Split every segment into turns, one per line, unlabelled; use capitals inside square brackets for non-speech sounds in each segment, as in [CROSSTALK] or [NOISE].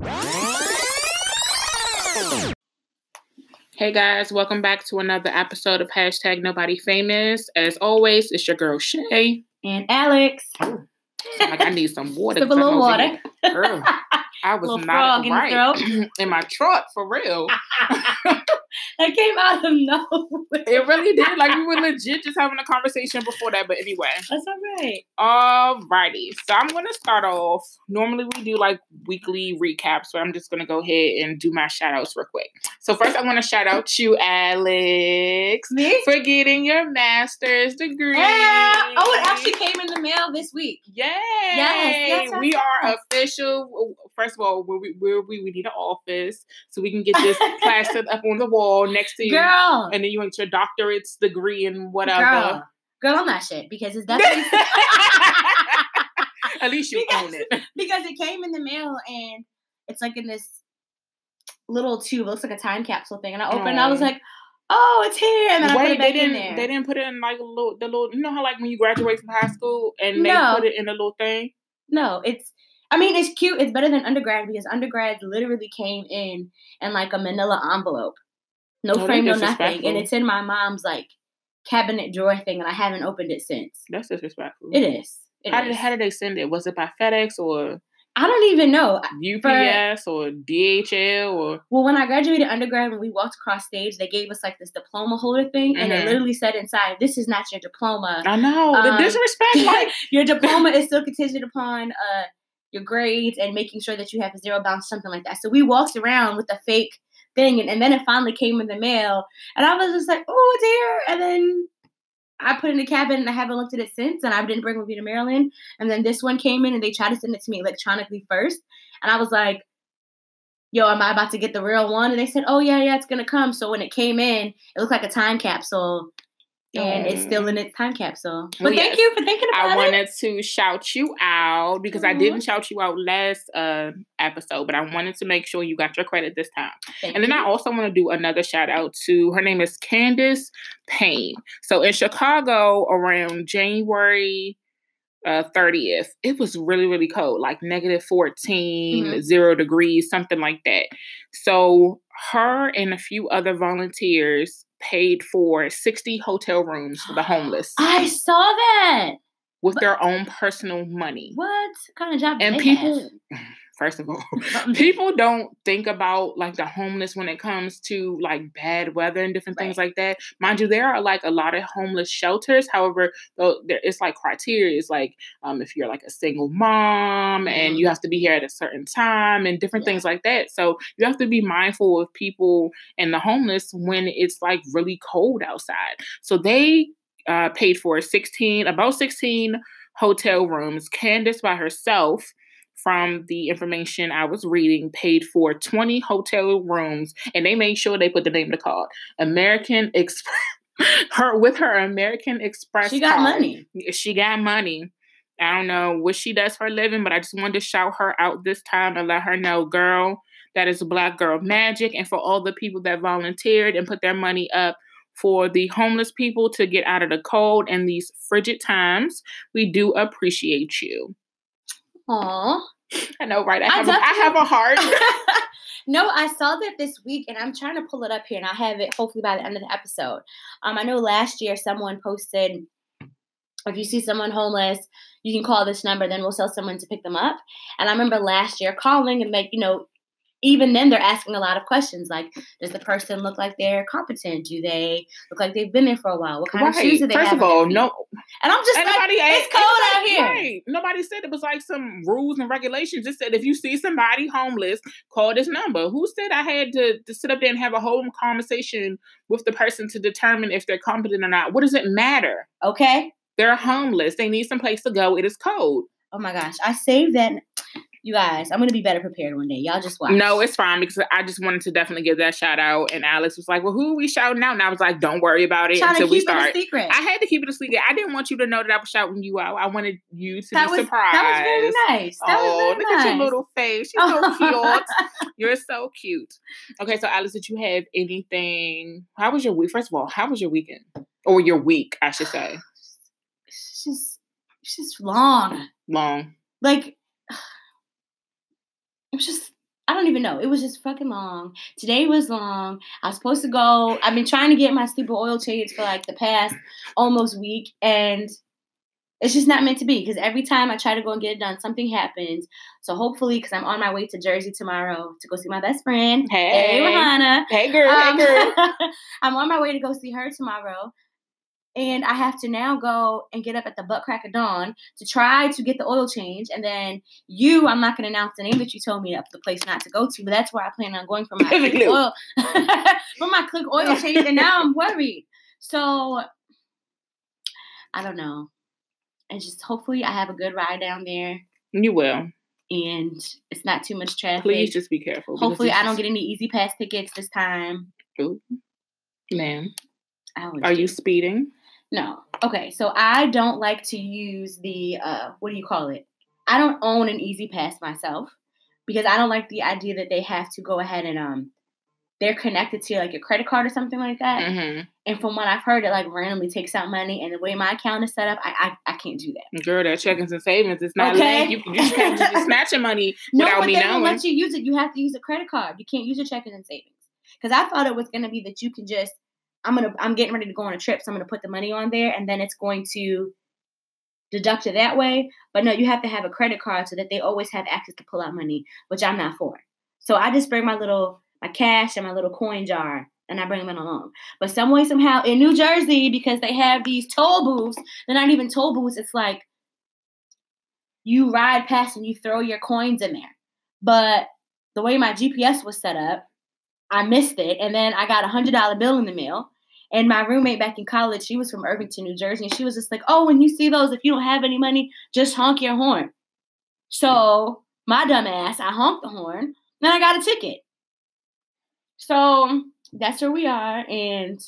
Hey guys, welcome back to another episode of Hashtag Nobody Famous. As always, it's your girl Shay.
And Alex.
Oh, like I need some water.
Sip a little water.
Girl, I was
Little
not
frog in the throat. [CLEARS THROAT]
in my throat for real. [LAUGHS] [LAUGHS]
that came out of nowhere.
It really did. Like we were [LAUGHS] legit just having a conversation before that. But anyway,
That's all right.
alrighty. So I'm gonna start off. Normally we do like weekly recaps, but I'm just gonna go ahead and do my shout outs real quick. So first I want to shout out you, Alex,
Me?
for getting your master's degree.
Yeah. Oh, it actually came in the mail this week.
Yay!
yes,
we
yes,
are official. First of all, we we, we need an office so we can get this plastered up on the wall next to you,
Girl.
and then you want your doctorate's degree and whatever.
Girl. Girl, I'm not shit because it's definitely [LAUGHS] [LAUGHS]
At least you
Because-
own it. [LAUGHS]
because it came in the mail and it's like in this little tube. It looks like a time capsule thing. And I opened it and I was
oh.
like, oh, it's here. And then I put
Wait,
it
they didn't. They didn't put it in like a little. The little. You know how like when you graduate from high school and they
No.
put it in a little thing.
No, it's. I mean, it's cute. It's better than undergrad because undergrad literally came in in like a Manila envelope, no
Oh,
frame, no nothing, and it's in my mom's like cabinet drawer thing, and I haven't opened it since.
That's disrespectful.
It is. It
How did
is.
how did they send it? Was it by FedEx or
I don't even know.
UPS or DHL or?
Well, when I graduated undergrad, when we walked across stage, they gave us like this diploma holder thing, and it
Mhm.
literally said inside, "This is not your diploma.
I know the
Um,
disrespect. [LAUGHS] Like
your diploma is still contingent upon uh your grades and making sure that you have a zero bounce, something like that." So we walked around with a fake thing, and, and then it finally came in the mail, and I was just like, "Oh, it's here!" And then I put in the cabinet, and I haven't looked at it since, and I didn't bring it with me to Maryland. And then this one came in, and they tried to send it to me electronically first, and I was like. Yo, am I about to get the real one? And they said, "Oh yeah, yeah, it's gonna come." So when it came in, it looked like a time capsule, and it's still in its time capsule. But
Well,
thank
yes.
you for thinking about
I
it.
I wanted to shout you out because I didn't shout you out last uh, episode, but I wanted to make sure you got your credit this time.
Thank
And then I also want to do another shout out to her name is Candace Payne. So in Chicago around January uh, 30th, it was really, really cold, like negative 14,
Mhm.
zero degrees, something like that. So her and a few other volunteers paid for 60 hotel rooms for the homeless [GASPS]
I saw that.
with their own personal money.
What kind of job?
And people, first of all, [LAUGHS] [LAUGHS] people don't think about like the homeless when it comes to like bad weather and different things like that. Mind you, there are like a lot of homeless shelters. However, though there it's like criteria. It's like um, if you're like a single mom and
Mhm.
you have to be here at a certain time and different
Yeah.
things like that. So you have to be mindful of people and the homeless when it's like really cold outside. So they uh, paid for 16, about 16 hotel rooms. Candace by herself from the information I was reading, paid for 20 hotel rooms, and they made sure they put the name of the card. American Express. [LAUGHS] Her with her American Express.
she got
card.
money.
She got money. I don't know what she does for a living, but I just wanted to shout her out this time and let her know, girl, that is Black Girl Magic. And for all the people that volunteered and put their money up for the homeless people to get out of the cold in these frigid times, we do appreciate you.
Aw.
I know, right? I
I
have, a, I have a heart. [LAUGHS] [LAUGHS]
no, I saw that this week, and I'm trying to pull it up here, and I'll have it hopefully by the end of the episode. Um, I know last year someone posted, if you see someone homeless, you can call this number, then we'll tell someone to pick them up. And I remember last year calling and like, you know, even then they're asking a lot of questions like, does the person look like they're competent? Do they look like they've been there for a while? What kind of shoes do they
First of all, no,
And I'm just like,
Anybody
it's cold out here.
Right. Nobody said it was like some rules and regulations. Just said if you see somebody homeless, call this number. Who said I had to, to sit up there and have a whole conversation with the person to determine if they're competent or not? What does it matter?
Okay.
They're homeless. They need some place to go. It is cold.
Oh my gosh, I saved that. You guys, I'm gonna be better prepared one day. Y'all just watch.
No, it's fine because I just wanted to definitely give that shout out. And Alex was like, "Well, who are we shouting out?" And I was like, "Don't worry about it
trying
until we start."
secret.
I had to keep it a secret. I didn't want you to know that I was shouting you out. I wanted you to
that
be
was
surprised.
that was very nice. That
oh,
was very
look
nice.
at your little face. You're so cute. [LAUGHS] You're so cute. Okay, so Alice, did you have anything? How was your week? First of all, how was your weekend? Or your week, I should say.
It's just, it's just long.
Long.
Like, it was just I don't even know. It was just fucking long. Today was long. I was supposed to go. I've been trying to get my stupid oil change for like the past almost week, and it's just not meant to be because every time I try to go and get it done, something happens. So hopefully, because I'm on my way to Jersey tomorrow to go see my best friend.
Hey,
Hey, Rihanna.
Hey, girl.
Um,
hey, [LAUGHS] girl.
I'm on my way to go see her tomorrow. And I have to now go and get up at the butt crack of dawn to try to get the oil change. And then you, I'm not going to announce the name that you told me of the place not to go to, but that's where I plan on going for my [LAUGHS] click oil, [LAUGHS] for my click oil [LAUGHS] change. And now I'm worried. So I don't know. And just hopefully I have a good ride down there
You will.
and it's not too much traffic.
Please just be careful.
hopefully I don't get any E-ZPass tickets this time.
Ooh. Ma'am, are you speeding?
No. Okay, so I don't like to use the uh what do you call it? I don't own an E-ZPass myself because I don't like the idea that they have to go ahead and um they're connected to like your credit card or something like that.
Mm-hmm.
And from what I've heard, it like randomly takes out money and the way my account is set up, I I, I can't do that.
Girl, that checkings and savings. It's not
Okay.
like you, you just can't just be snatching money [LAUGHS]
No,
without
but
me
they don't
knowing.
let you use it. You have to use a credit card. You can't use your checking and savings. Because I thought it was gonna be that you can just I'm gonna I'm getting ready to go on a trip, so I'm gonna put the money on there and then it's going to deduct it that way. But no, you have to have a credit card so that they always have access to pull out money, which I'm not for. So I just bring my little my cash and my little coin jar and I bring them in along. But some way somehow in New Jersey, because they have these toll booths, they're not even toll booths. It's like you ride past and you throw your coins in there. But the way my GPS was set up, I missed it. And then I got a hundred dollar bill in the mail. And my roommate back in college, she was from Irvington, New Jersey, and she was just like, "Oh, when you see those, if you don't have any money, just honk your horn." So my dumb ass, I honked the horn, then I got a ticket. So that's where we are. And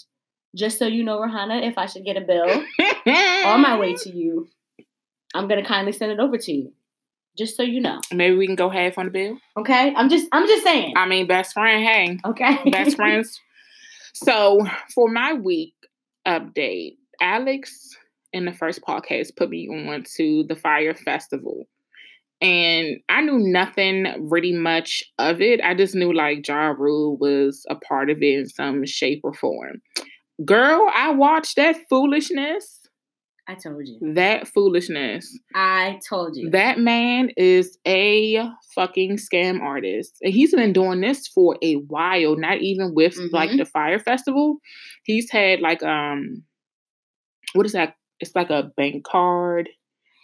just so you know, Rahana, if I should get a bill [LAUGHS] on my way to you, I'm gonna kindly send it over to you. Just so you know.
Maybe we can go half on the bill.
Okay? I'm just I'm just saying.
I mean, best friend, hey.
Okay.
best [LAUGHS] friends. So for my week update, Alex in the first podcast put me on to the Fyre Festival. And I knew nothing really much of it. I just knew like Ja Rule was a part of it in some shape or form. Girl, I watched that foolishness.
I told you.
That foolishness.
I told you.
That man is a fucking scam artist. And he's been doing this for a while, not even with like
Mhm.
the Fyre Festival. He's had like um what is that? It's like a bank card.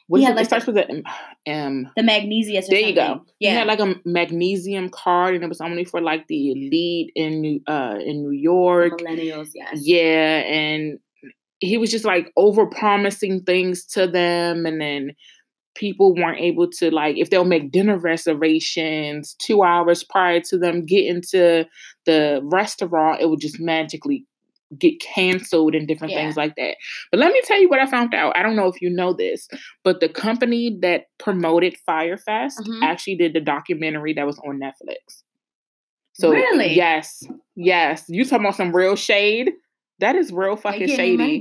What is it?
like,
it starts with a um
the Magnises.
there you go.
Yeah.
He had like a Magnises card and it was only for like the elite in New uh in New York.
millennials, yes.
Yeah, and he was just like over promising things to them, and then people weren't able to like if they'll make dinner reservations two hours prior to them getting to the restaurant, it would just magically get canceled and different
Yeah.
things like that. But let me tell you what I found out. I don't know if you know this, but the company that promoted Fyre Fest
Mhm.
actually did the documentary that was on Netflix. So
Really?
yes, yes. You talking about some real shade? That is real fucking shady.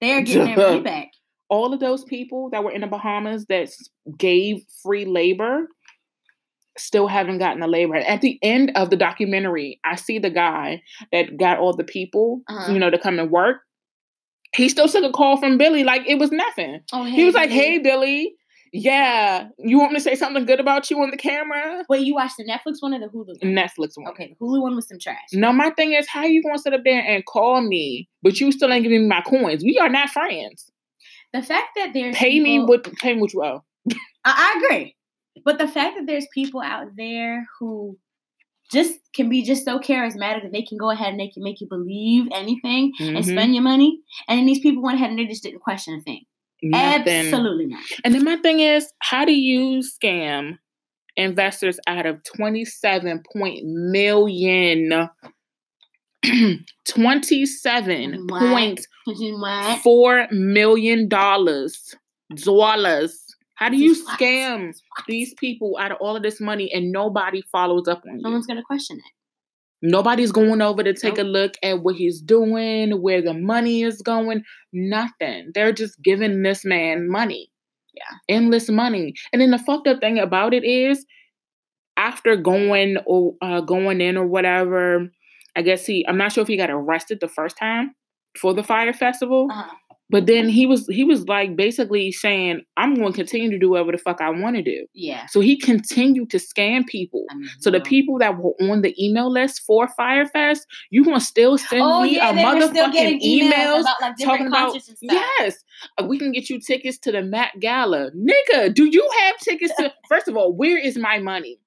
They're getting their money [LAUGHS] back.
All of those people that were in the Bahamas that gave free labor still haven't gotten the labor. At the end of the documentary, I see the guy that got all the people,
Uh-huh.
you know, to come and work. He still took a call from Billy like it was nothing.
Oh,
He was like,
Billy.
"Hey, Billy, yeah, you want me to say something good about you on the camera?"
Wait, you watched the Netflix one or the Hulu one?
Netflix one.
Okay, the Hulu one was some trash.
No, my thing is, how you gonna sit up there and call me, but you still ain't giving me my coins? We are not friends.
The fact that there's
Pay me
people-
what pay me what you owe.
I, I agree. But the fact that there's people out there who just can be just so charismatic that they can go ahead and they can make you believe anything and
Mhm.
spend your money. And then these people went ahead and they just didn't question a thing.
Nothing.
Absolutely not.
And then my thing is, how do you scam investors out of twenty-seven point million? [CLEARS THROAT] Twenty-seven point
Which is what?
four million dollars. Dollars. How do you
This is what?
scam
This is what?
these people out of all of this money and nobody follows up on you?
No one's gonna question it.
Nobody's going over to take
Nope.
a look at what he's doing, where the money is going. Nothing. They're just giving this man money.
Yeah.
Endless money. And then the fucked up thing about it is after going or uh, going in or whatever, I guess he. I'm not sure if he got arrested the first time for the Fyre Festival.
Uh-huh.
But then he was he was like basically saying, I'm going to continue to do whatever the fuck I want to do.
Yeah.
So he continued to scam people.
I mean,
So the
know.
people that were on the email list for Fyre Fest, you gonna still send
Oh
me
yeah,
a
they were still
motherfucking
emails,
emails
about like
talking about
concerts and stuff.
yes, uh, we can get you tickets to the Met Gala, nigga. Do you have tickets to? [LAUGHS] First of all, where is my money?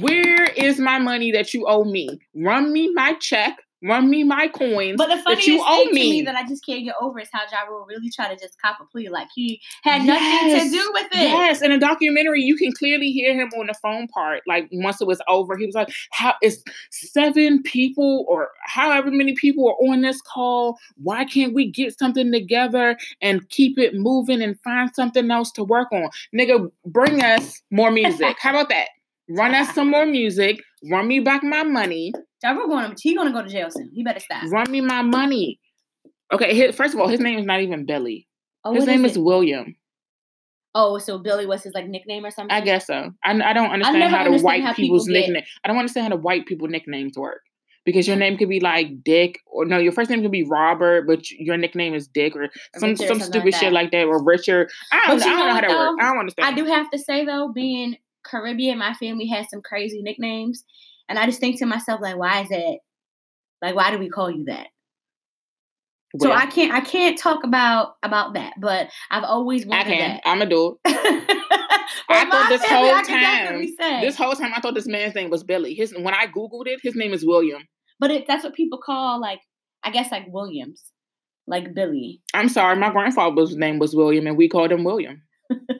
Where is my money that you owe me? Run me my check. Run me my coins.
But the
that
funniest
you owe
thing to
me.
me that I just can't get over is how Ja Rule really tried to just cop a plea, like he had nothing
Yes.
to do with it.
Yes, in a documentary, you can clearly hear him on the phone part. Like once it was over, he was like, "How is seven people or however many people are on this call? Why can't we get something together and keep it moving and find something else to work on? Nigga, bring us more music. How about that? Run us some more music. Run me back my money.
Ja Rule going, he gonna go to jail soon. He better stop.
Run me my money." Okay, his, first of all, his name is not even Billy.
Oh,
his name is
it?
William.
Oh, so Billy was his like nickname or something?
I guess so. I, I don't understand
never
how the white
how
people's
people
nickname. I don't understand how the white people nicknames work because your name could be like Dick or no, your first name could be Robert, but your nickname is Dick or some
Richard
some stupid
like
shit like that or Richard. I don't, I don't know
know
how that works. I don't understand.
I do have to say though, being Caribbean, my family has some crazy nicknames, and I just think to myself like, why is it? Like, why do we call you that? So I can't, I can't talk about about that, but I've always
I
wanted
can.
that.
I'm a dude. [LAUGHS] I thought this
family,
whole
I can.
This whole time I thought this man's name was Billy. His when I googled it, his name is William.
but it, that's what people call like, I guess like Williams, like Billy.
I'm sorry, my grandfather's name was William, and we called him William. [LAUGHS]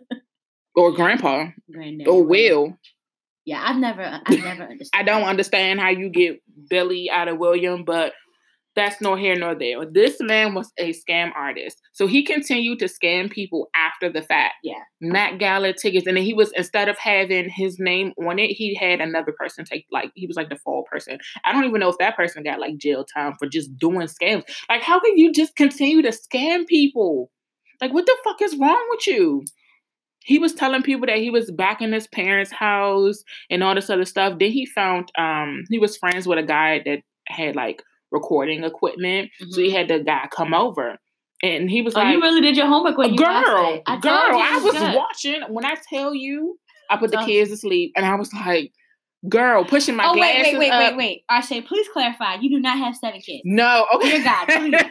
or Grandpa,
Granddad.
or Will.
Yeah, I've never, I've never understood. [LAUGHS]
I don't understand how you get Billy out of William, but that's no here nor there. This man was a scam artist. So he continued to scam people after the fact.
Yeah.
Met Gala tickets. And then he was, instead of having his name on it, he had another person take, like, he was like the fall person. I don't even know if that person got like jail time for just doing scams. Like, how can you just continue to scam people? Like, what the fuck is wrong with you? He was telling people that he was back in his parents' house and all this other stuff. Then he found um he was friends with a guy that had like recording equipment. So he had the guy come over. And he was
Mm-hmm. Oh,
like
you really did your homework when you
girl.
I
girl, I was
good.
watching when I tell you I put the kids to sleep and I was like, girl, pushing my
oh wait,
glasses
wait, wait,
up.
wait, wait. Arshay, please clarify. You do not have seven kids.
No, okay.
Dear God, [LAUGHS] please.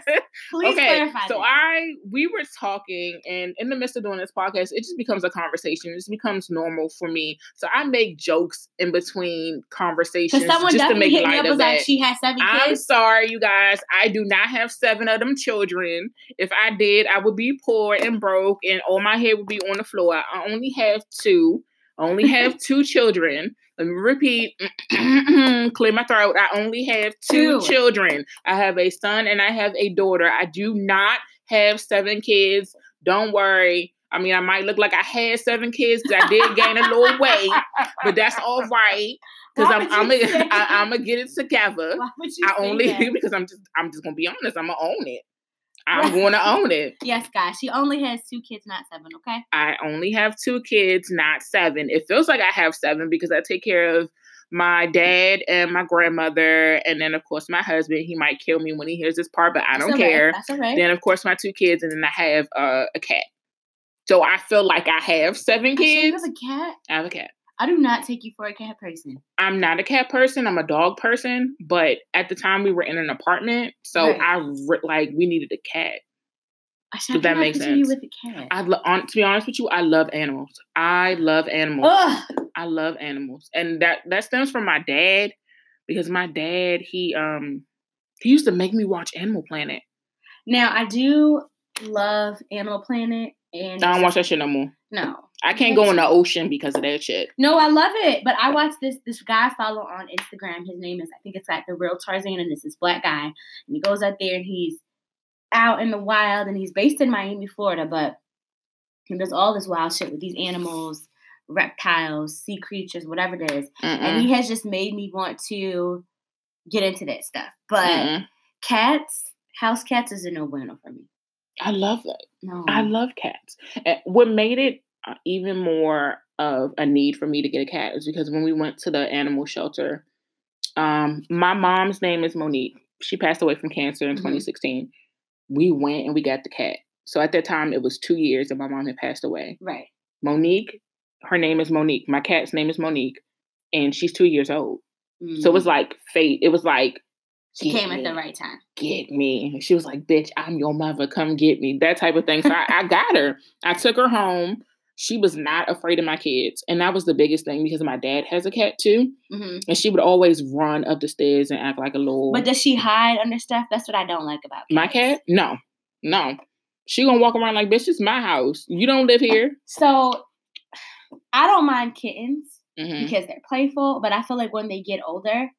Please
okay,
clarify.
so
that.
I we were talking, and in the midst of doing this podcast, it just becomes a conversation. It just becomes normal for me. So I make jokes in between conversations
someone
just to make
hit me
light
up
of
was like,
that.
she has seven kids.
I'm sorry, you guys. I do not have seven of them children. If I did, I would be poor and broke, and all my hair would be on the floor. I only have two. I only have [LAUGHS] two children. Let me repeat. [CLEARS THROAT] Clear my throat. I only have two,
Two.
children. I have a son and I have a daughter. I do not have seven kids. Don't worry. I mean, I might look like I had seven kids because I did gain a little weight, but that's all right because I'm I'm gonna? I'm gonna get it together.
Why would you
I only
that? [LAUGHS]
because I'm just I'm just gonna be honest. I'm gonna own it. I'm going to own it.
Yes, guys. She only has two kids, not seven. Okay.
I only have two kids, not seven. It feels like I have seven because I take care of my dad and my grandmother, and then of course my husband. He might kill me when he hears this part, but I
That's
don't
right.
care.
Right.
Then of course my two kids, and then I have uh, a cat. So I feel like I have seven
Arshay, you
kids.
have a cat.
I have a cat.
I do not take you for a cat person.
I'm not a cat person. I'm a dog person. But at the time we were in an apartment, so
Right.
I re- like we needed a cat. Does that make
picture You with a cat.
I lo- on, to be honest with you, I love animals. I love animals.
Ugh.
I love animals, and that that stems from my dad because my dad he um he used to make me watch Animal Planet.
Now I do love Animal Planet, and
I don't watch that shit no more.
no,
I can't go in the ocean because of that shit.
no, I love it. But I watch this this guy I follow on Instagram. His name is I think it's like the real Tarzan, and it's this black guy, and he goes out there and he's out in the wild, and he's based in Miami, Florida, but he does all this wild shit with these animals, reptiles, sea creatures, whatever it is, and he has just made me want to get into that stuff. But
Mm-mm.
cats, house cats, is a no bueno for me.
I love that.
No,
I love cats. What made it uh, even more of a need for me to get a cat is because when we went to the animal shelter, um, my mom's name is Monique. She passed away from cancer in
Mhm.
2016. We went and we got the cat. So at that time, it was two years that my mom had passed away.
Right.
Monique, her name is Monique. My cat's name is Monique, and she's two years old. So it
Mm.
was like fate. It was like
she came at the right time.
Get me. She was like, "Bitch, I'm your mother. Come get me." That type of thing. So I, I got her. I took her home. She was not afraid of my kids, and that was the biggest thing because my dad has a cat too,
hmm
and she would always run up the stairs and act like a little.
But does she hide under stuff? That's what I don't like about
my cat? No, no. She gonna walk around like, "Bitch, it's my house. You don't live here."
So I don't mind kittens
hmm
because they're playful, but I feel like when they get older,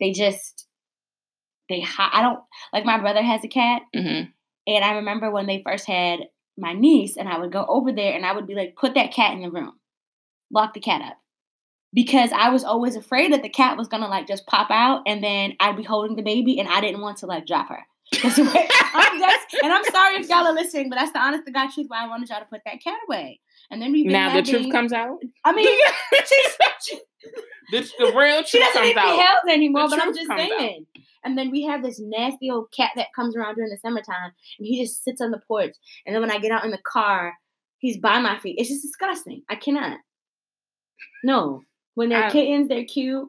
they just they hi- I don't like my brother has a cat
hmm
and I remember when they first had my niece and I would go over there and I would be like put that cat in the room. Lock the cat up. Because I was always afraid that the cat was gonna like just pop out and then I'd be holding the baby and I didn't want to like drop her. [LAUGHS] I'm that's, and I'm sorry if y'all are listening, but that's the honest to God truth why I wanted y'all to put that cat away. And then we've
Now the truth comes out.
I mean, she's, [LAUGHS] [LAUGHS] she,
The, the real
she
truth
doesn't need
comes
to be
out.
held anymore,
The
but I'm just
comes out.
And then we have this nasty old cat that comes around during the summertime, and he just sits on the porch. And then when I get out in the car, he's by my feet. It's just disgusting. I cannot. No, when they're
I-
kittens, they're cute,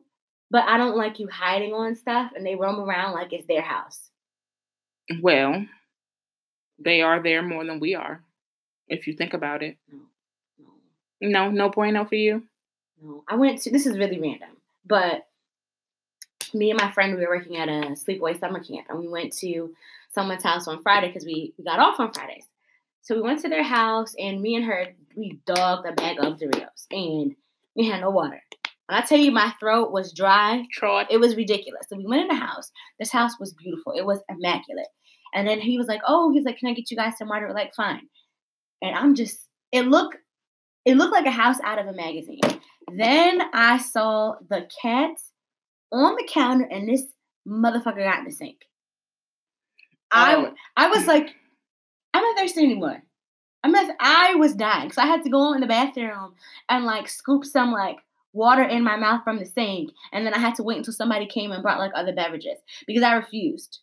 but I don't like you hiding on stuff, and they roam around like it's their house.
Well, they are there more than we are, if you think about it.
No, no.
No, no bueno for you.
No, I went to. This is really random, but me and my friend we were working at a sleepaway summer camp, and we went to someone's house on Friday because we we got off on Fridays. So we went to their house, and me and her we dogged a bag of Doritos, and we had no water. When I tell you, my throat was dry.
Trot.
It was ridiculous. So we went in the house. This house was beautiful. It was immaculate. And then he was like, "Oh, he's like, can I get you guys some water?" We're like, "Fine." And I'm just, it looked, it looked like a house out of a magazine. Then I saw the cat on the counter, and this motherfucker got in the sink. I,
Oh.
I was mm. like, I'm not thirsty anymore. I'm not, I was dying, so I had to go in the bathroom and like scoop some like water in my mouth from the sink, and then I had to wait until somebody came and brought like other beverages because I refused.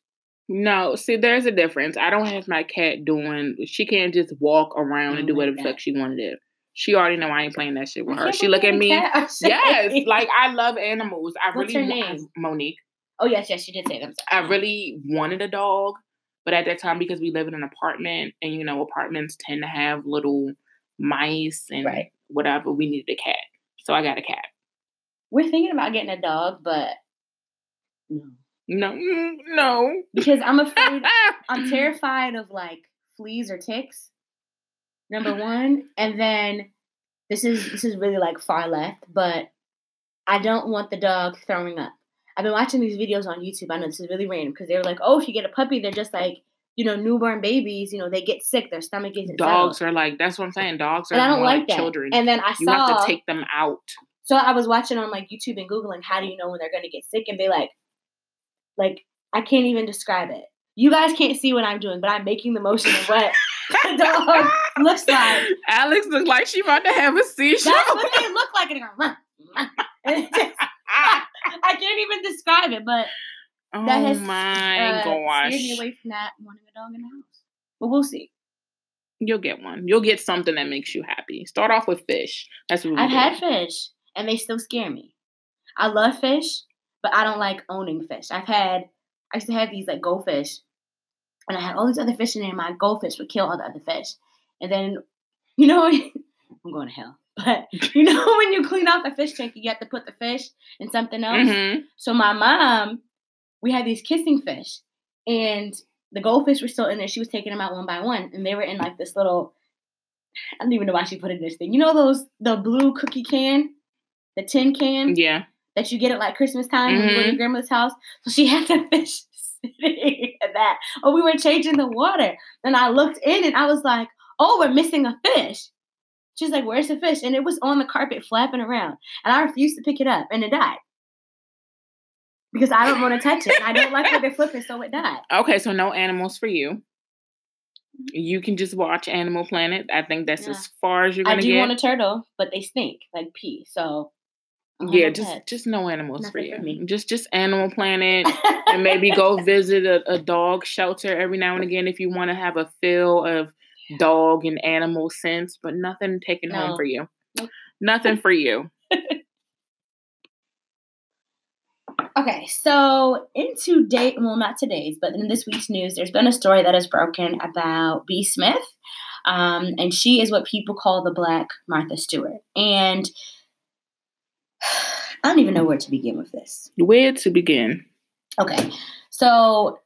No, see, there's a difference. I don't have my cat doing. She can't just walk around and
oh
don't whatever
like
the fuck she want to do. She already know I ain't playing that shit with her. She look at me.
cat [LAUGHS]
Yes, like I love animals. I
What's
really
her name?
Monique.
oh yes, yes, you did say them.
I really wanted a dog, but at that time because we live in an apartment and you know apartments tend to have little mice and
Right.
whatever, we needed a cat. So I got a cat.
We're thinking about getting a dog, but no,
No, mm, no.
because I'm afraid. I'm [LAUGHS] terrified of like fleas or ticks. Number one, and then this is this is really like far left, but I don't want the dog throwing up. I've been watching these videos on YouTube. I know this is really random because they're like, oh, if you get a puppy, they're just like you know newborn babies. You know they get sick, their stomach isn't
Dogs
settled.
are like that's what I'm saying. Dogs are
and I don't like
like
that.
children.
And then I
you
saw
have to take them out.
so I was watching on like YouTube and googling how do you know when they're gonna get sick, and they like, like I can't even describe it. You guys can't see what I'm doing, but I'm making the motion of what dog looks like.
Alex looks like she about to have a seizure.
That's what they look like, and, they go, "Run, run." [LAUGHS] And it just- I can't even describe it, but
oh
that has
my
uh, steered me
gosh.
away from that wanting a dog in the house. But we'll see.
You'll get one. You'll get something that makes you happy. Start off with fish. That's what
I've
do.
had fish, and they still scare me. I love fish, but I don't like owning fish. I've had, I used to have these like goldfish, and I had all these other fish in there. and My goldfish would kill all the other fish, and then, you know, [LAUGHS] I'm going to hell. But you know, [LAUGHS] when you clean out the fish tank, you have to put the fish in something else.
Mhm.
So my mom, we had these kissing fish, and the goldfish were still in there. She was taking them out one by one, and they were in like this little. I don't even know why she put it in this thing. You know those the blue cookie can, the tin can
Yeah.
that you get at like Christmas time when you go to your grandmother's house. So she had the [LAUGHS] fish [LAUGHS] that. Or we were changing the water, and I looked in, and I was like, "Oh, we're missing a fish." She's like, "Where's the fish?" And it was on the carpet flapping around, and I refused to pick it up, and it died because I don't want to touch it, and I don't like where they're flipping, so it died.
Okay, so no animals for you. You can just watch Animal Planet. I think that's
Yeah.
as far as you're gonna get.
I do
get.
want a turtle, but they stink like pee. So
yeah, just
pets.
just no animals for you.
for me.
Just just Animal Planet, [LAUGHS] and maybe go visit a, a dog shelter every now and again if you want to have a feel of dog and animal sense, but nothing taken home for you.
Nope.
Nothing for you. [LAUGHS]
Okay, so in today, well, not today's, but in this week's news, there's been a story that is broken about B. Smith, um, and she is what people call the Black Martha Stewart. And I don't even know where to begin with this.
Where to begin?
Okay, so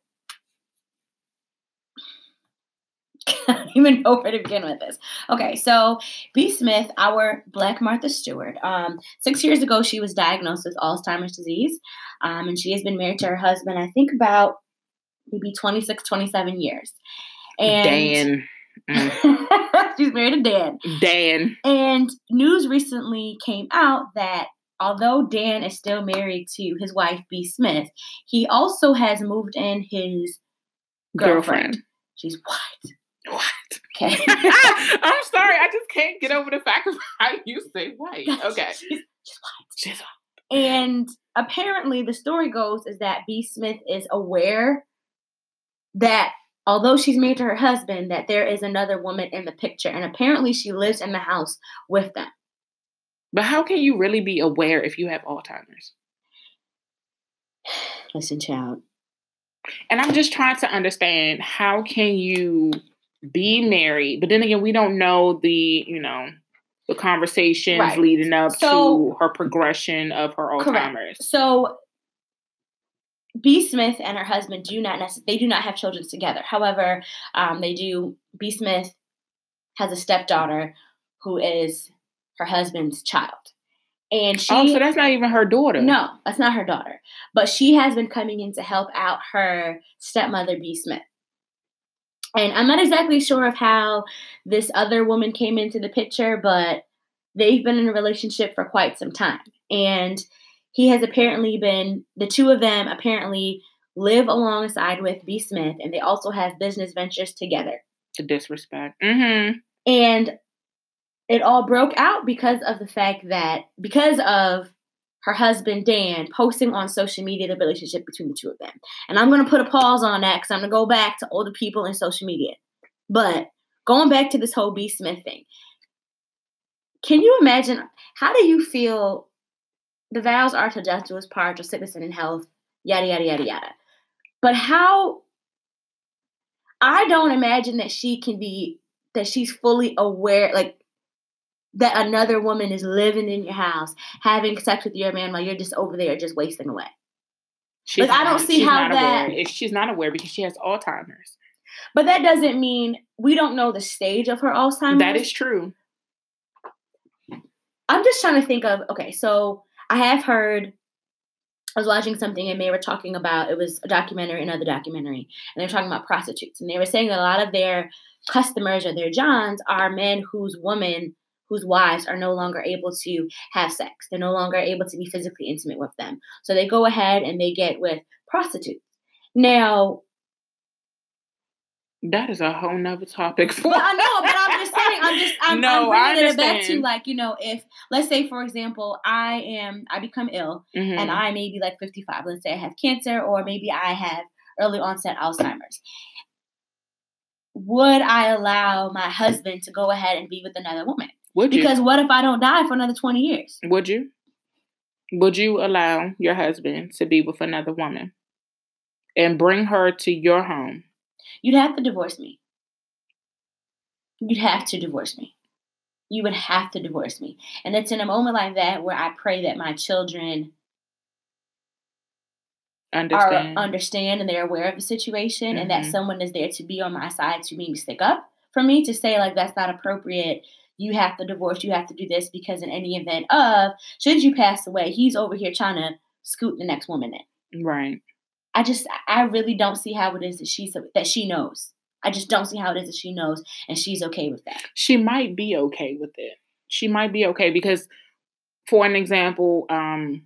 [LAUGHS] I don't even know where to begin with this. Okay, so B. Smith, our Black Martha Stewart, um, six years ago, she was diagnosed with Alzheimer's disease, um, and she has been married to her husband, I think about maybe 26, 27 years. And
Dan. Mm. [LAUGHS]
she's married to Dan.
Dan.
And news recently came out that although Dan is still married to his wife, B. Smith, he also has moved in his girlfriend.
Girlfriend.
She's white.
What?
Okay. [LAUGHS]
I'm sorry, I just can't get over the fact of how you say white. [LAUGHS] Okay.
She's, she's white.
She's
And apparently, the story goes is that B. Smith is aware that although she's married to her husband, that there is another woman in the picture, and apparently she lives in the house with them.
But how can you really be aware if you have Alzheimer's?
Listen, child.
And I'm just trying to understand how can you be married, but then again, we don't know the, you know, the conversations
Right.
leading up
So-
to her progression of her
Correct.
Alzheimer's.
So B. Smith and her husband do not necess- they do not have children together. However, um, they do. B. Smith has a stepdaughter who is her husband's child, and she.
oh, so that's not even her daughter.
No, that's not her daughter. But she has been coming in to help out her stepmother, B. Smith. And I'm not exactly sure of how this other woman came into the picture, but they've been in a relationship for quite some time. And he has apparently been, the two of them apparently live alongside with B. Smith, and they also have business ventures together.
The disrespect. Mm-hmm.
And it all broke out because of the fact that, because of her husband Dan posting on social media the relationship between the two of them. And I'm going to put a pause on that because I'm going to go back to older people in social media. But going back to this whole B. Smith thing, can you imagine how do you feel? The vows are to death do us part, to sickness and in health, yada, yada, yada, yada. But how I don't imagine that she can be that she's fully aware like that another woman is living in your house, having sex with your man while you're just over there just wasting away.
She's
Like, I don't see how that-
Aware. If She's not aware because she has Alzheimer's.
But that doesn't mean we don't know the stage of her Alzheimer's.
That is true.
I'm just trying to think of okay, so I have heard I was watching something and they were talking about it was a documentary, another documentary, and they were talking about prostitutes. And they were saying that a lot of their customers or their Johns are men whose women, whose wives are no longer able to have sex. They're no longer able to be physically intimate with them. So they go ahead and they get with prostitutes. Now,
That is a whole nother topic. For
Well, I know, but I'm just saying, I'm just, I'm,
No,
I'm
I
bringing it back to like, you know, if let's say, for example, I am, I become ill
Mhm.
and I may be like 55. Let's say I have cancer, or maybe I have early onset Alzheimer's. Would I allow my husband to go ahead and be with another woman?
Would you?
Because what if I don't die for another 20 years?
would you? Would you allow your husband to be with another woman and bring her to your home?
You'd have to divorce me. You'd have to divorce me. You would have to divorce me. And it's in a moment like that where I pray that my children
Understand?
are understand and they're aware of the situation and that
Mhm.
someone is there to be on my side to maybe stick up for me to say like that's not appropriate you have to divorce you have to do this because in any event of should you pass away he's over here trying to scoot the next woman in
right.
i just i really don't see how it is that she's that she knows i just don't see how it is that she knows and she's okay with that
She might be okay with it. She might be okay because, for an example, um,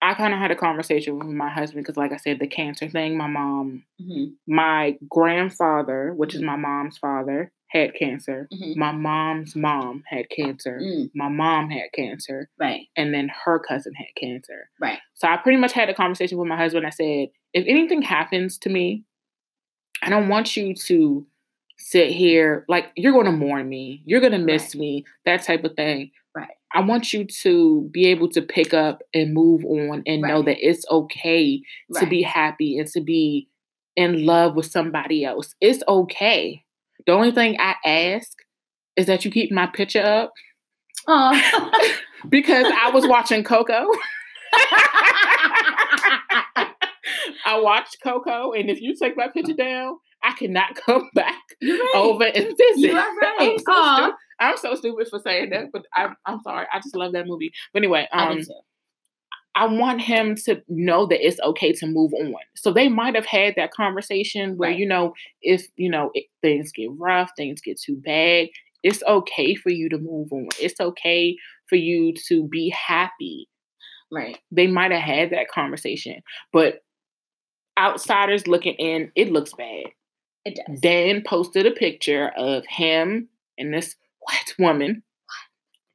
I kind of had a conversation with my husband because, like I said, the cancer thing. My mom,
Mhm.
my grandfather, which is my mom's father, had cancer.
Mhm.
My mom's mom had cancer.
Mm,
My mom had cancer,
right.
and then her cousin had cancer.
Right.
So I pretty much had a conversation with my husband. I said, if anything happens to me, I don't want you to sit here like you're going to mourn me, you're going to miss me, that type of thing.
Right.
I want you to be able to pick up and move on and know that it's okay to be happy and to be in love with somebody else. It's okay. The only thing I ask is that you keep my picture up
Aw. [LAUGHS]
because I was watching Coco. [LAUGHS] I watched Coco, and if you take my picture down, I cannot [LAUGHS] come back
right.
over and visit.
You are right.
I'm so, stu- I'm so stupid for saying that, but I'm, I'm sorry. I just love that movie. But anyway,
I
um. I want him to know that it's okay to move on. So they might have had that conversation where,
Right.
you know, if, you know, if things get rough, things get too bad, it's okay for you to move on. It's okay for you to be happy.
Right.
They might have had that conversation, but outsiders looking in, it looks bad.
It does.
Dan posted a picture of him and this white woman [LAUGHS]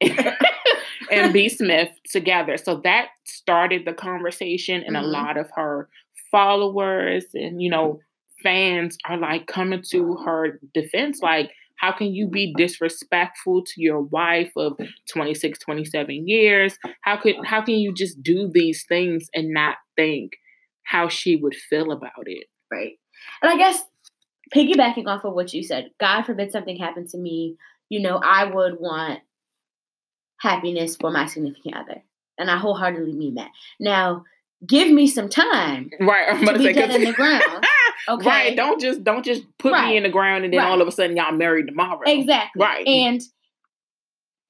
and B. Smith together. So that started the conversation, and
Mhm.
a lot of her followers and, you know, fans are like coming to her defense. Like, how can you be disrespectful to your wife of 26, 27 years? How could how can you just do these things and not think how she would feel about it?
Right. And I guess piggybacking off of what you said, God forbid something happened to me, you know, I would want happiness for my significant other. And I wholeheartedly mean that. Now, give me some time
Right. I'm
to
about to
be
say
dead in the ground. [LAUGHS] Okay.
Right. Don't just don't just put
Right.
me in the ground and then
Right.
all of a sudden y'all married tomorrow.
Exactly.
Right.
And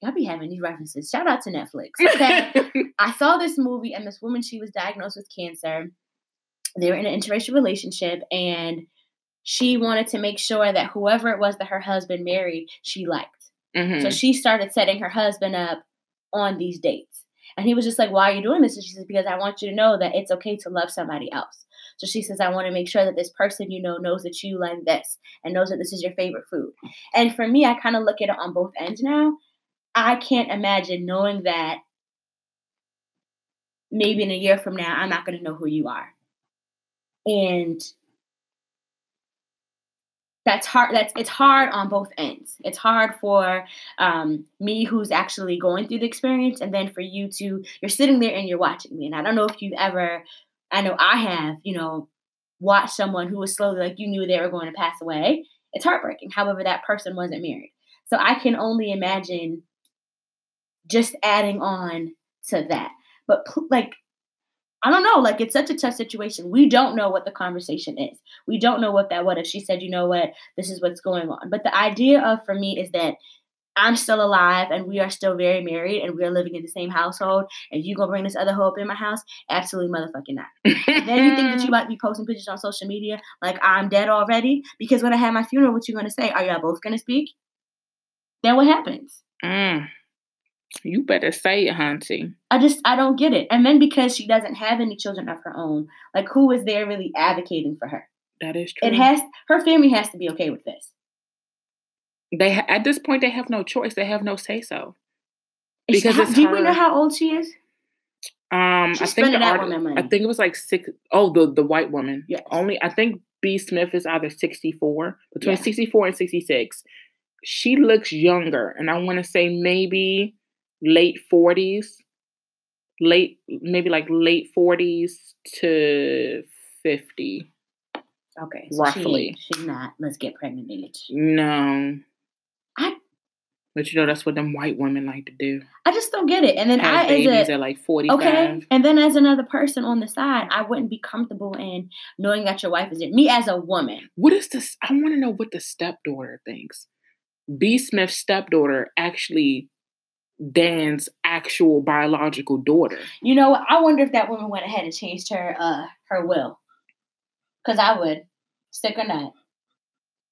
y'all be having these references. Shout out to Netflix. Okay. [LAUGHS] I saw this movie and this woman, she was diagnosed with cancer. They were in an interracial relationship and she wanted to make sure that whoever it was that her husband married, she liked.
Mhm.
So she started setting her husband up on these dates. And he was just like, Why are you doing this? And she says, Because I want you to know that it's okay to love somebody else. So she says, I want to make sure that this person you know knows that you like this and knows that this is your favorite food. And for me, I kind of look at it on both ends now. I can't imagine knowing that maybe in a year from now, I'm not going to know who you are. And that's hard that's it's hard on both ends. It's hard for um, me who's actually going through the experience and then for you to you're sitting there and you're watching me. And i don't know if you've ever i know i have you know watched someone who was slowly like you knew they were going to pass away. It's heartbreaking however that person wasn't married. So i can only imagine just adding on to that. But like I don't know. Like it's such a tough situation. We don't know what the conversation is. We don't know what that what if she said, you know what, this is what's going on. But the idea of for me is that I'm still alive and we are still very married and we're living in the same household and you gonna bring this other hoe up in my house? Absolutely motherfucking not. Then you think that you [LAUGHS] might be posting pictures on social media like I'm dead already? Because when I have my funeral, what you gonna say? Are y'all both gonna speak? Then what happens?
Mm. You better say it, Hunty.
I just I don't get it. And then because she doesn't have any children of her own, like who is there really advocating for her?
That is true.
It has her family has to be okay with this.
they ha- at this point they have no choice. They have no say so. Because
how-
it's
do we know how old she is?
Um,
She's
I think the art- I think it was like six oh the the white woman.
Yeah.
Only I think B Smith is either sixty four between
Yeah.
sixty four and sixty six. She looks younger, and I want to say maybe late forties, late maybe like late forties to fifty.
Okay, so
Roughly.
she, she's not. Let's get pregnant age.
No.
I-
But you know that's what them white women like to do.
I just don't get it. And then
Have
I,
babies
a
at like forty.
okay, and then as another person on the side, I wouldn't be comfortable in knowing that your wife is there. Me as a woman,
What is this? I want to know what the stepdaughter thinks. B. Smith's stepdaughter actually Dan's actual biological daughter.
you know. I wonder if that woman went ahead and changed her uh her will, because I would, stick or not.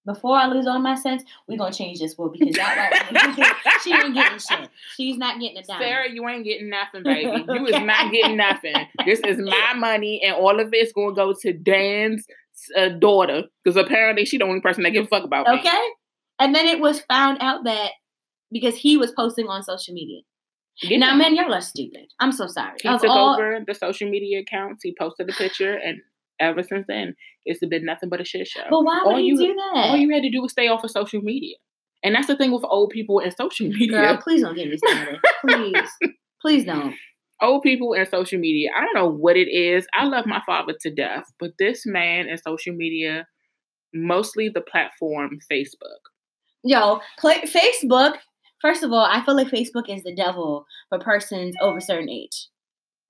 before I lose all my sense, we're gonna change this will because that [LAUGHS] she ain't getting shit. She's not getting a dime.
Sarah, you ain't getting nothing, baby. You is not [LAUGHS] getting nothing. This is my money, and all of it's gonna go to Dan's uh, daughter because apparently she the only person that give a fuck about me.
Okay. And then it was found out that because he was posting on social media.
Yeah.
Now, man, y'all are stupid. I'm so sorry.
he
Of
took
all-
over the social media accounts. He posted a picture, and ever since then, it's been nothing but a shit show.
But why would
all
he
you-
do that?
All you had to do was stay off of social media, and that's the thing with old people and social media.
Girl, please don't get me started. Please. [LAUGHS] Please don't.
old people and social media. I don't know what it is. I love my father to death, but this man and social media, mostly the platform Facebook.
Yo, play, Facebook. First of all, I feel like Facebook is the devil for persons over a certain age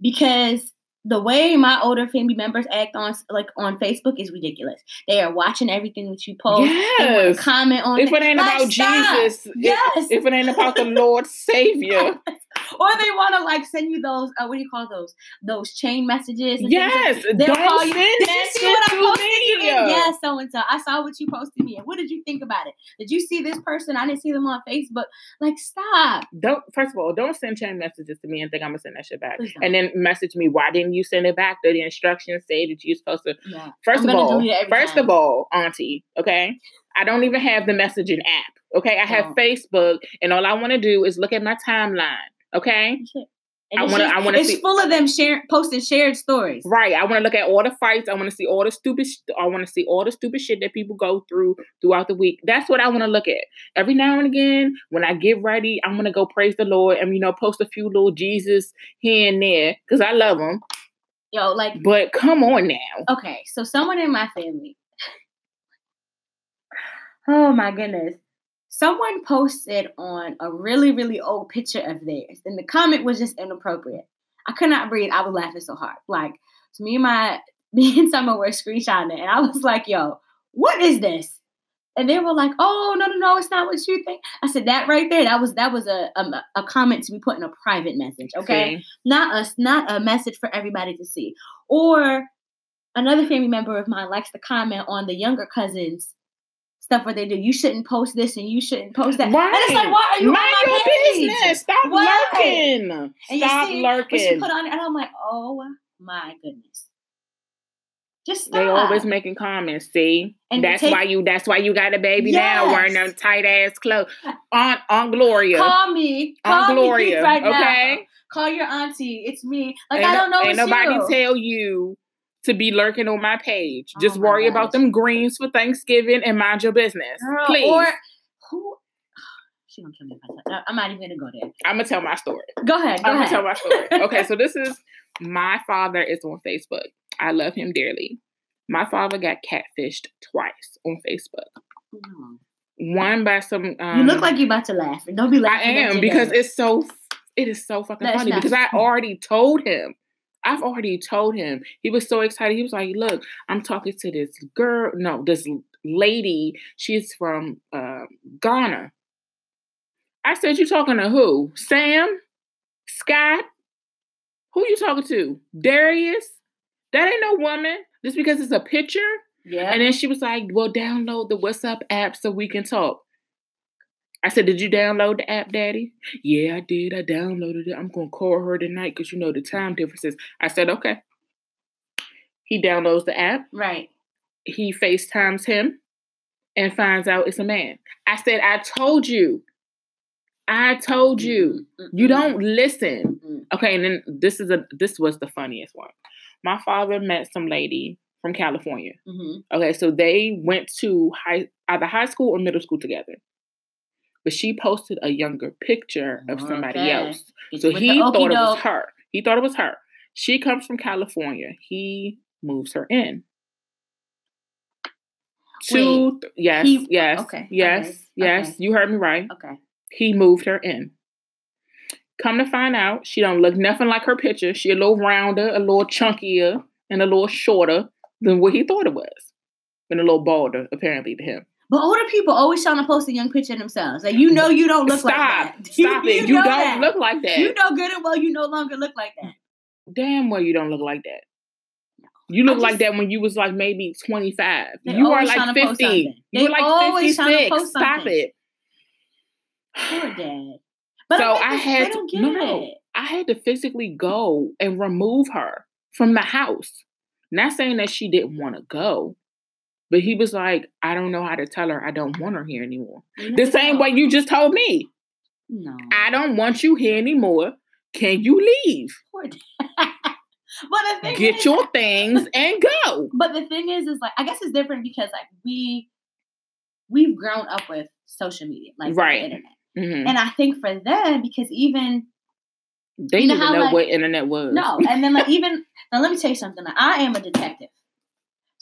because the way my older family members act on like on Facebook is ridiculous. They are watching everything that you post.
Yes.
comment on
If
it.
it ain't about
stop.
Jesus, if-
Yes.
if, it ain't about the Lord [LAUGHS] Savior,
or they want to like send you those uh, what do you call those those chain messages and things like-
yes,
They'll call you. Did you see what I posted you in? Yes, so and so. I saw what you posted me. and What did you think about it? Did you see this person? I didn't see them on Facebook. Like, stop.
Don't first of all, don't send chain messages to me and think I'm gonna send that shit back. And then message me, why didn't you send it back? The instructions say that you're supposed to
Yeah.
First
I'm
of all,
delete it every
first
time.
of all, Auntie, okay, I don't even have the messaging app. Okay, I have
Don't.
Facebook, and all I want to do is look at my timeline. Okay, I
it's
wanna- I wanna
It's
see-
full of them sharing, posting shared stories.
right. I want to look at all the fights. I want to see all the stupid. sh- I want to see all the stupid shit that people go through throughout the week. That's what I want to look at. Every now and again, when I get ready, I'm gonna go praise the Lord and you know post a few little Jesus here and there because I love them.
Yo, like,
But come on now.
okay, so someone in my family. [SIGHS] Oh my goodness. Someone posted on a really, really old picture of theirs, and the comment was just inappropriate. I could not breathe. I was laughing so hard. Like, so me and my [LAUGHS] me and Summer were screenshotting it, and I was like, "Yo, what is this?" And they were like, "Oh, no, no, no, it's not what you think." I said, "That right there, that was that was a a, a comment to be put in a private message, okay?
See?
Not us, not a message for everybody to see." Or another family member of mine likes to comment on the younger cousins stuff where they do. You shouldn't post this and you shouldn't post that. And it's like, why are you
Mind
on my
your
page?
business. Stop
Why?
lurking.
And
Stop
see what she
lurking.
put on it, and I'm like, oh my goodness. Just stop.
They always making comments. See,
And
that's
take-
why you. That's why you got a baby now, wearing them tight ass clothes. Aunt Aunt Gloria,
Call me. Call
Aunt
me
Gloria.
right now.
okay,
Call your auntie. It's me. Like
ain't,
I don't know.
Ain't nobody
you.
tell you to be lurking on my page.
Oh
Just
my
worry about them greens for Thanksgiving and mind your business,
Girl,
please.
Or who? [SIGHS] She gonna kill me. if I I'm not even gonna go there.
I'm gonna tell my story.
Go ahead. Go
I'm gonna
ahead.
tell my story. [LAUGHS] Okay, so this is my father is on Facebook. I love him dearly. My father got catfished twice on Facebook. One by some. Um,
You look like you about to laugh. Don't be
I
laughing. at
am because it's so. It is so fucking funny because I already told him. I've already told him. He was so excited. He was like, "Look, I'm talking to this girl. No, this lady. She's from uh, Ghana." I said, "You talking to who? Sam? Scott? Who you talking to? Darius? That ain't no woman. Just because it's a picture."
yeah.
And then she was like, Well, download the WhatsApp app so we can talk. I said, Did you download the app, Daddy? Yeah, I did. I downloaded it. I'm going to call her tonight because you know the time differences. I said, Okay. He downloads the app.
right.
He FaceTimes him and finds out it's a man. I said, I told you. I told you. You don't listen. Okay, and then this is a this was the funniest one. My father met some lady from California.
hmm
Okay, so they went to high either high school or middle school together. But she posted a younger picture of somebody
Okay.
else. So he thought it was her. He thought it was her. She comes from California. He moves her in. Two, yes,
he-
yes,
okay,
yes,
okay,
yes. You heard me right.
Okay.
He moved her in. Come to find out, she don't look nothing like her picture. She a little rounder, a little chunkier, and a little shorter than what he thought it was. And a little balder, apparently, to him.
But older people always trying to post a young picture of themselves. Like you know you don't look
Stop.
like that.
Stop it. You,
know
don't
that.
look like that.
You know good and well you no longer look like that.
Damn well you don't look like that. You look
I
like that when you was like maybe 25. You are like 50. You're like 56. Stop it.
Poor dad. [SIGHS] But
So
I,
I had to- no, no.
it.
I had to physically go and remove her from the house. Not saying that she didn't want to go, but he was like, I don't know how to tell her I don't want her here anymore. The same way you just told me.
No.
I don't want you here anymore. Can you leave?
Poor dad. [LAUGHS] but the thing
Get
is,
your things and go.
But the thing is, is like I guess it's different because like we we've grown up with social media, like
Right.
the internet,
Mhm.
and I think for them because even
They
you know
didn't
how,
know
like-
what internet was.
no, and then like even now, let me tell you something. Like, I am a detective,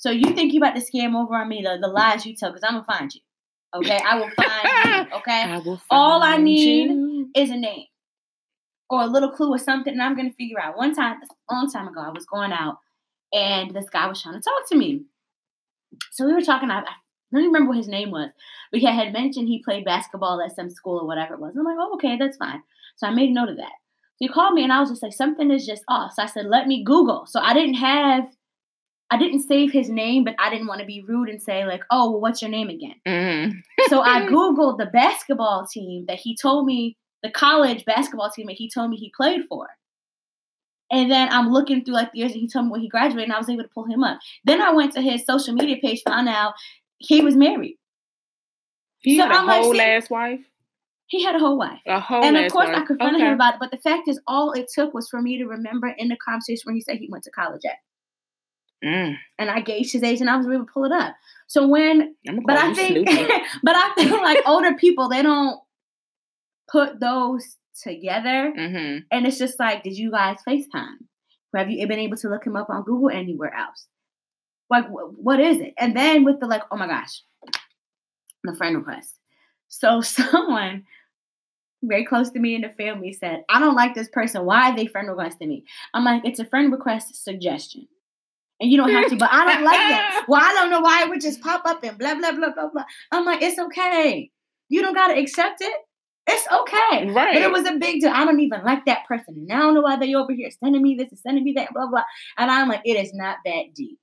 so you think you about to scam over on me the, the lies you tell because I'm gonna find you. Okay, I will find you. [LAUGHS] Okay,
I will
All I need
you.
is a name or a little clue or something, and I'm gonna figure out. One time, a long time ago, I was going out, and this guy was trying to talk to me. So we were talking. I, I don't even remember what his name was, but he had mentioned he played basketball at some school or whatever it was. And I'm like, oh, okay, that's fine. So I made note of that. So he called me, and I was just like, something is just off. So I said, let me Google. So I didn't have. I didn't save his name, but I didn't want to be rude and say like, "Oh, well, what's your name again?"
Mhm.
So I [LAUGHS] googled the basketball team that he told me, the college basketball team that he told me he played for. And then I'm looking through like the years that he told me when he graduated, and I was able to pull him up. Then I went to his social media page, found out he was married.
He
So
had a
I'm like,
whole
see-
ass wife.
He had a whole wife.
A whole
and of course,
wife.
I confronted
okay.
him about it. But the fact is, all it took was for me to remember in the conversation when he said he went to college at.
Mm,
And I gauged his age, and I was able to pull it up. So when but I think, [LAUGHS] but I feel like older people they don't put those together,
Mhm.
and it's just like, did you guys FaceTime? Have you been able to look him up on Google anywhere else? Like, wh- what is it? And then with the like, oh my gosh, the friend request. So [LAUGHS] someone very close to me in the family said, I don't like this person. Why are they friend requesting me? I'm like, it's a friend request suggestion. And you don't have to, but I don't like that. [LAUGHS] Well, I don't know why it would just pop up and blah, blah, blah, blah, blah. I'm like, it's okay. You don't got to accept it. It's okay.
Right.
But it was a big deal. I don't even like that person. And I don't know why they over here sending me this and sending me that, blah, blah. And I'm like, it is not that deep.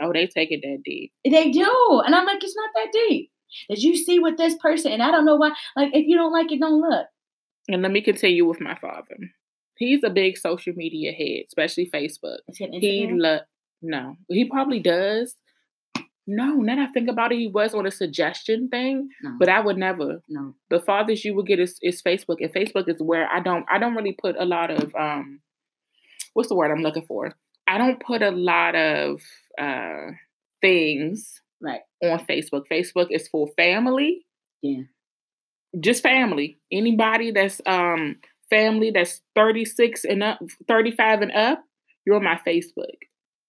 oh, they take it that deep.
They do. And I'm like, it's not that deep. Did you see with this person? And I don't know why. Like, if you don't like it, don't look.
And let me continue with my father. He's a big social media head, especially Facebook. He lo- no, he probably does. No, now that I think about it, he was on a suggestion thing,
no,
but I would never.
no.
The farthest you would get is, is Facebook, and Facebook is where I don't I don't really put a lot of um, what's the word I'm looking for? I don't put a lot of uh things
Right.
on Facebook. Facebook is for family.
Yeah.
Just family. Anybody that's um family that's 36 and up, 35 and up, you're on my Facebook.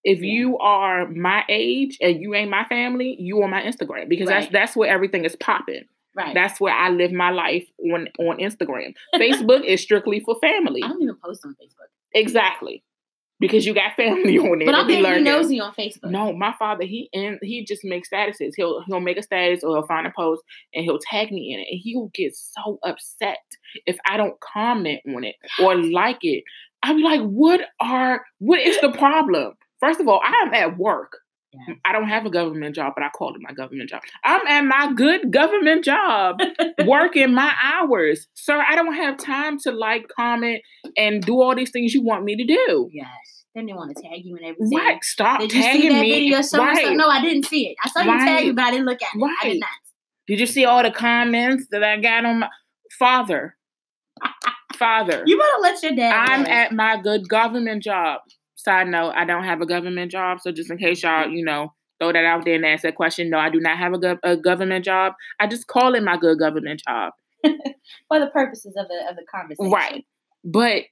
If you are my age and you ain't my family, you on my Instagram because that's
Right.
that's where everything is popping.
Right.
That's where I live my life on on Instagram. Facebook is strictly for family.
I don't even post on Facebook.
Exactly. Because you got family [LAUGHS] on there.
But I'm
be lurking.
nosy on Facebook.
No, my father, he and he just makes statuses. He'll he'll make a status or he'll find a post and he'll tag me in it. And he'll get so upset if I don't comment on it or like it. I'm like, what are what is the problem? First of all, I am at work.
Yeah.
I don't have a government job, but I call it my government job. I'm at my good government job, [LAUGHS] working my hours. Sir, I don't have time to like, comment, and do all these things you want me to do.
Yes. Then they want to tag you and everything.
Right. Stop
Did you
tagging
see that
me.
video? So
right.
No, I didn't see it. I saw you
Right.
tag me, but I didn't look at it. I did not.
Did you see all the comments that I got on my father? [LAUGHS] Father.
You better let your dad.
I'm
know.
at my good government job. Side note, I don't have a government job. So just in case y'all, mm-hmm. you know, throw that out there and ask that question. No, I do not have a, gov- a government job. I just call it my good government job. [LAUGHS]
for the purposes of the of the conversation.
Right. But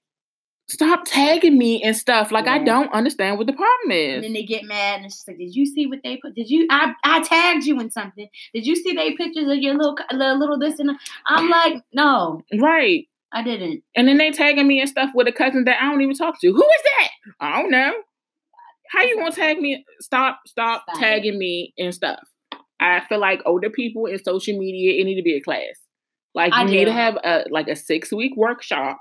stop tagging me and stuff. Like I don't understand what the problem
And
is.
then they get mad and it's just like, did you see what they put? Did you? I I tagged you in something. Did you see they pictures of your little little, little this and that? I'm like, no,
Right.
I didn't.
And then they tagging me and stuff with a cousin that I don't even talk to. Who is that? I don't know. How you gonna tag me? Stop, stop
Stop
tagging me and stuff. I feel like older people in social media, it need to be a class. Like
I
you need to have a like a six week workshop,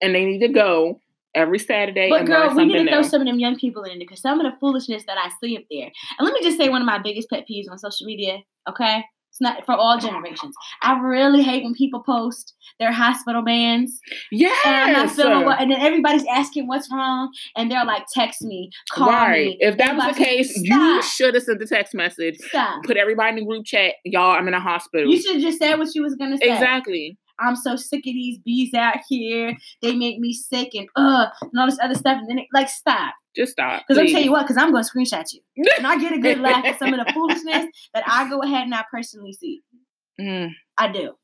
and they need to go every Saturday.
But girl, we need to throw some of them young people in there because some of the foolishness that I see up there. And let me just say one of my biggest pet peeves on social media, okay? It's not for all generations. I really hate when people post their hospital bans
Yes.
and I'm not feeling well, and then everybody's asking what's wrong, and they're like, "Text me, call
right.
me."
If that was the case, you should have sent the text message.
Stop.
Put everybody in the group chat. Y'all, I'm in a hospital.
You should have just said what you was gonna say.
exactly.
I'm so sick of these bees out here. They make me sick and uh and all this other stuff. And then it, like stop.
Just stop.
Because I'm
please.
tell you what, because I'm gonna screenshot you. And I get a good laugh at some of the [LAUGHS] foolishness that I go ahead and I personally see.
Mm.
I do.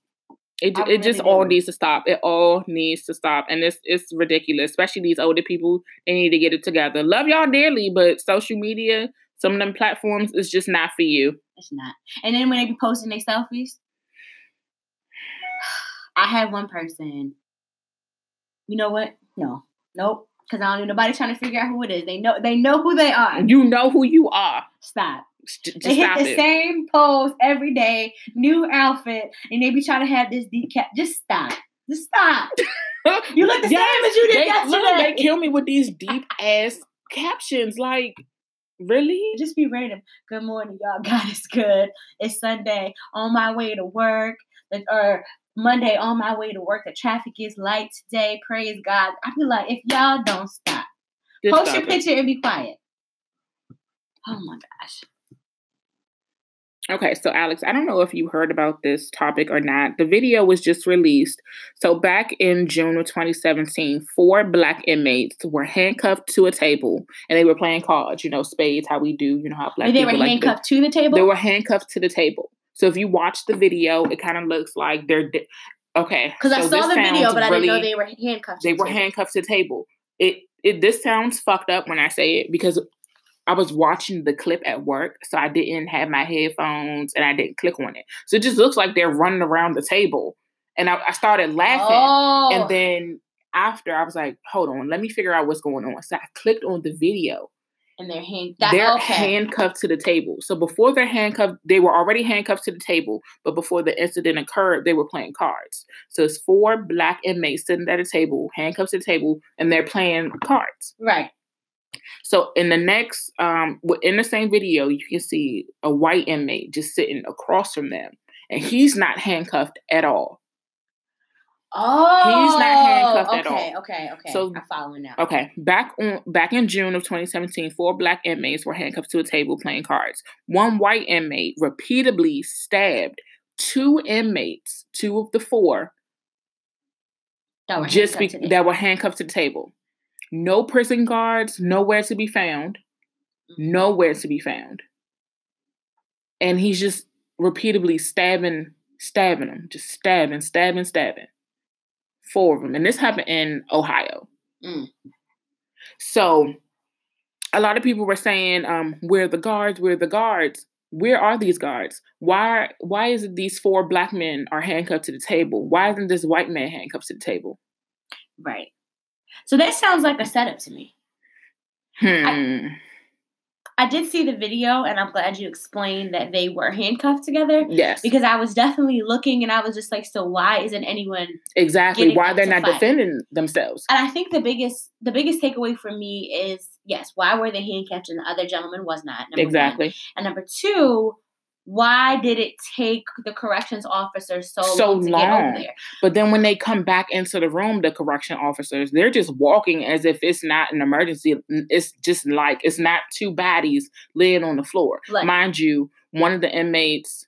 It,
I
it just all
do.
needs to stop. It all needs to stop, and it's it's ridiculous. Especially these older people, they need to get it together. Love y'all dearly, but social media, some of them platforms, is just not for you.
It's not. And then when they be posting their selfies, [SIGHS] I had one person. You know what? No. Nope. Because I don't need nobody trying to figure out who it is. They know they know who they are.
You know who you are.
Stop.
Just,
They hit
stop
the
it.
same pose every day, new outfit, and they be trying to have this deep cap. Just stop. Just stop. [LAUGHS] You look the
Yes,
same as you did
they,
yesterday.
look, they kill me with these deep ass captions. Like, really?
Just be random. Good morning, y'all. [LAUGHS] God is good. It's Sunday on my way to work, or Monday on my way to work. The traffic is light today. Praise God. I be like, if y'all don't stop,
Just
post
stop
your
it.
picture and be quiet. Oh my gosh.
Okay, so Alex, I don't know if you heard about this topic or not. The video was just released. So back in June of 2017, four black inmates were handcuffed to a table and they were playing cards, you know, spades, how we do, you know, how black
And they were
people like
handcuffed to the table.
They were handcuffed to the table. So if you watch the video, it kind of looks like they're di- okay.
because I saw the video, but I didn't know they were handcuffed.
they
the
were
table.
handcuffed to the table. It it this sounds fucked up when I say it because I was watching the clip at work, so I didn't have my headphones and I didn't click on it. So it just looks like they're running around the table, and I, I started laughing.
Oh,
And then after, I was like, "Hold on, let me figure out what's going on." So I clicked on the video.
And they're hand. That,
they're
okay.
handcuffed to the table. So before they're handcuffed, they were already handcuffed to the table. But before the incident occurred, they were playing cards. So it's four black inmates sitting at a table, handcuffed to the table, and they're playing cards.
right.
So in the next, um, in the same video, you can see a white inmate just sitting across from them, and he's not handcuffed at all.
Oh, he's not
handcuffed oh,
okay,
at all.
Okay, okay,
So-
I'm following now.
Okay, back on back in June of 2017, four black inmates were handcuffed to a table playing cards. One white inmate repeatedly stabbed two inmates, two of the four,
That were
just be-
handcuffed to the-
that were handcuffed to the table. No prison guards, nowhere to be found, mm-hmm. nowhere to be found. And he's just repeatedly stabbing, stabbing them, just stabbing, stabbing, stabbing. Four of them, and this happened in Ohio.
Mm.
So, a lot of people were saying, um, "Where the guards? Where the guards? Where are these guards? Why? Why is it these four black men are handcuffed to the table? Why isn't this white man handcuffed to the table?"
Right. So that sounds like a setup to me.
Hmm.
I did see the video, and I'm glad you explained that they were handcuffed together
yes.
because I was definitely looking, and I was just like, so why isn't anyone?
Exactly. Why they're not
fight.
defending themselves.
And I think the biggest, the biggest takeaway for me is yes, why were they handcuffed and the other gentleman was not? number one.
Exactly.
And number two, why did it take the corrections officer so,
So
long to get
long. But then when they come back into the room, the correction officers, they're just walking as if it's not an emergency. It's just like it's not two bodies laying on the floor.
Like-
Mind you, one of the inmates,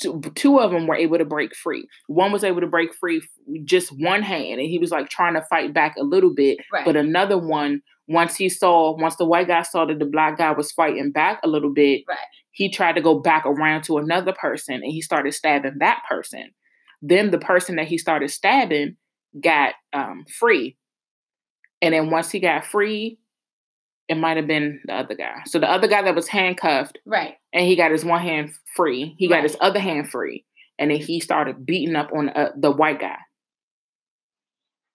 two, two of them were able to break free. One was able to break free just one hand, and he was like trying to fight back a little bit.
Right.
But another one, once he saw, once the white guy saw that the black guy was fighting back a little bit,
Right.
He tried to go back around to another person and he started stabbing that person. Then the person that he started stabbing got um, free. And then once he got free, it might have been the other guy. So the other guy that was handcuffed
right.
and he got his one hand free, he got his other hand free. And then he started beating up on uh, the white guy.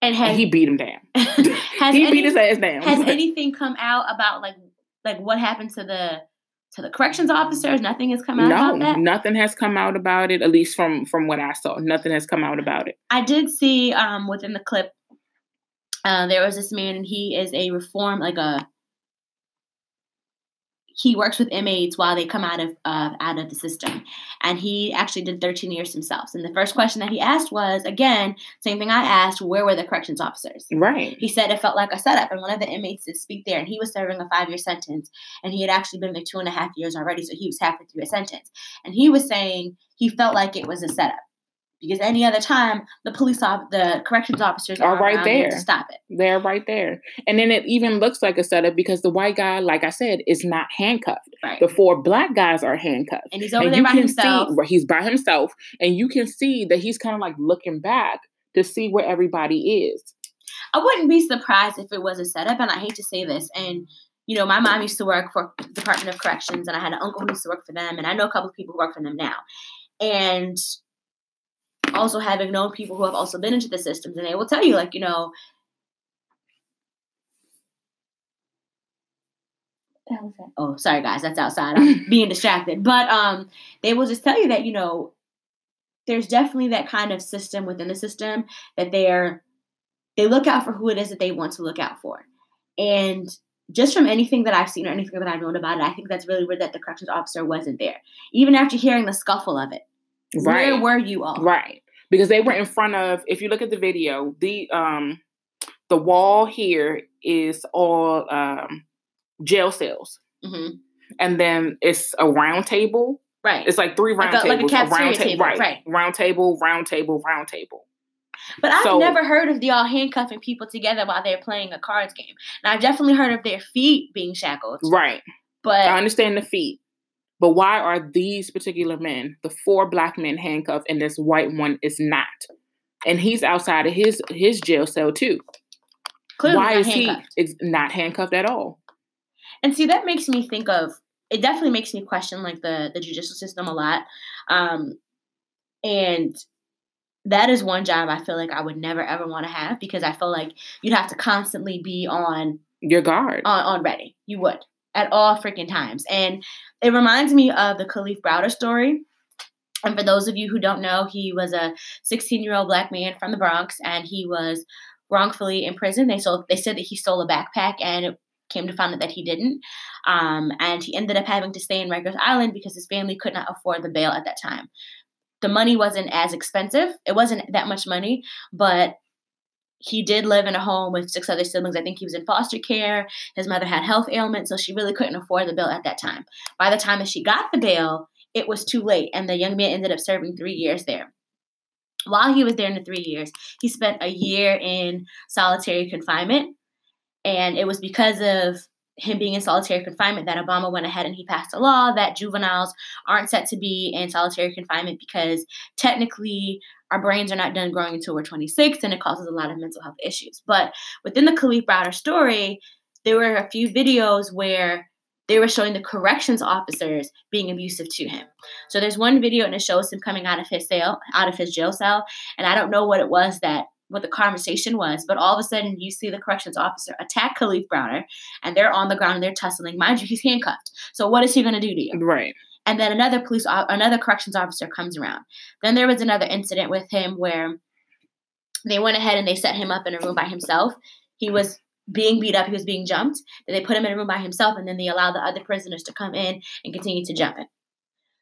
And has
And he beat him down. [LAUGHS]
has [LAUGHS]
he
any-
beat his ass down.
has [LAUGHS] anything come out about like like what happened to the to the corrections officers? Nothing has come out
no,
about that.
nothing has come out about it. At least from from what I saw, nothing has come out about it.
I did see um within the clip uh, there was this man, and he is a reform, like a he works with inmates while they come out of uh, out of the system, and he actually did 13 years himself. And the first question that he asked was, again, same thing I asked: Where were the corrections officers?
Right.
He said it felt like a setup, and one of the inmates did speak there, and he was serving a five year sentence, and he had actually been there two and a half years already, so he was halfway through his sentence, and he was saying he felt like it was a setup because any other time the police off the corrections officers
are,
are
right there
to stop it.
They're right there. And then it even looks like a setup because the white guy like i said is not handcuffed.
Right.
The four black guys are handcuffed.
And he's over
and
there by himself.
see he's by himself and you can see that he's kind of like looking back to see where everybody is.
I wouldn't be surprised if it was a setup and i hate to say this and you know, my mom used to work for Department of Corrections, and I had an uncle who used to work for them, and I know a couple of people who work for them now. And also having known people who have also been into the systems and they will tell you like you know oh sorry guys that's outside. I'm [LAUGHS] being distracted. But um they will just tell you that you know there's definitely that kind of system within the system that they're they look out for who it is that they want to look out for. And just from anything that I've seen or anything that I've known about it, I think that's really weird that the corrections officer wasn't there. Even after hearing the scuffle of it,
right.
where were you all?
Right because they were in front of if you look at the video the um the wall here is all um jail cells
mm-hmm.
and then it's a round table
right
it's like three round
like a,
tables
like a,
round
ta-
table right.
right
round table round table round table
but I've
So-
never heard of y'all handcuffing people together while they're playing a cards game. Now I've definitely heard of their feet being shackled,
right
but
i understand the feet but why are these particular men the four black men handcuffed and this white one is not and he's outside of his his jail cell too
clearly
why is
handcuffed.
he is not handcuffed at all
And see, that makes me think of. It definitely makes me question like the the judicial system a lot, um, and that is one job I feel like I would never ever want to have because I feel like you'd have to constantly be on
your guard
on, on ready. You would at all freaking times. And it reminds me of the Kalief Browder story. And for those of you who don't know, he was a 16 year old black man from the Bronx and he was wrongfully imprisoned. They sold, they said that he stole a backpack and it came to find out that he didn't. Um, and he ended up having to stay in Rikers Island because his family could not afford the bail at that time. The money wasn't as expensive. It wasn't that much money, but he did live in a home with six other siblings. I think he was in foster care. His mother had health ailments, so she really couldn't afford the bill at that time. By the time that she got the bail, it was too late, and the young man ended up serving three years there. While he was there in the three years, he spent a year in solitary confinement, and it was because of him being in solitary confinement that Obama went ahead and he passed a law that juveniles aren't set to be in solitary confinement because technically our brains are not done growing until we're 26 and it causes a lot of mental health issues. But within the Kalief Browder story, there were a few videos where they were showing the corrections officers being abusive to him. So there's one video and it shows him coming out of his cell, out of his jail cell, and I don't know what it was that what the conversation was, but all of a sudden you see the corrections officer attack Kalief Browder and they're on the ground and they're tussling. Mind you, he's handcuffed. So what is he going to do to you?
Right.
and then another police another corrections officer comes around then there was another incident with him where they went ahead and they set him up in a room by himself he was being beat up he was being jumped then they put him in a room by himself and then they allow the other prisoners to come in and continue to jump him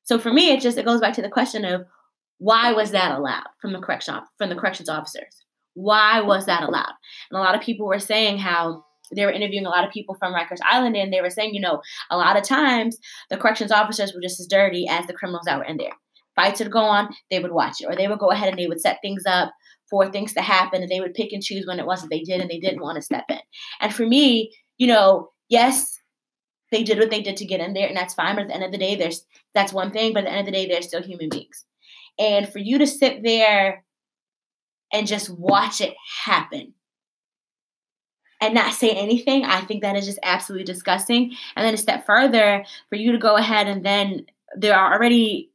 so for me it just it goes back to the question of why was that allowed from the correction from the corrections officers why was that allowed and a lot of people were saying how they were interviewing a lot of people from Rikers Island, and they were saying, you know, a lot of times the corrections officers were just as dirty as the criminals that were in there. Fights would go on, they would watch it, or they would go ahead and they would set things up for things to happen, and they would pick and choose when it was that they did and they didn't want to step in. And for me, you know, yes, they did what they did to get in there, and that's fine. But at the end of the day, there's that's one thing. But at the end of the day, they're still human beings. And for you to sit there and just watch it happen and not say anything, I think that is just absolutely disgusting. And then a step further, for you to go ahead and then there are already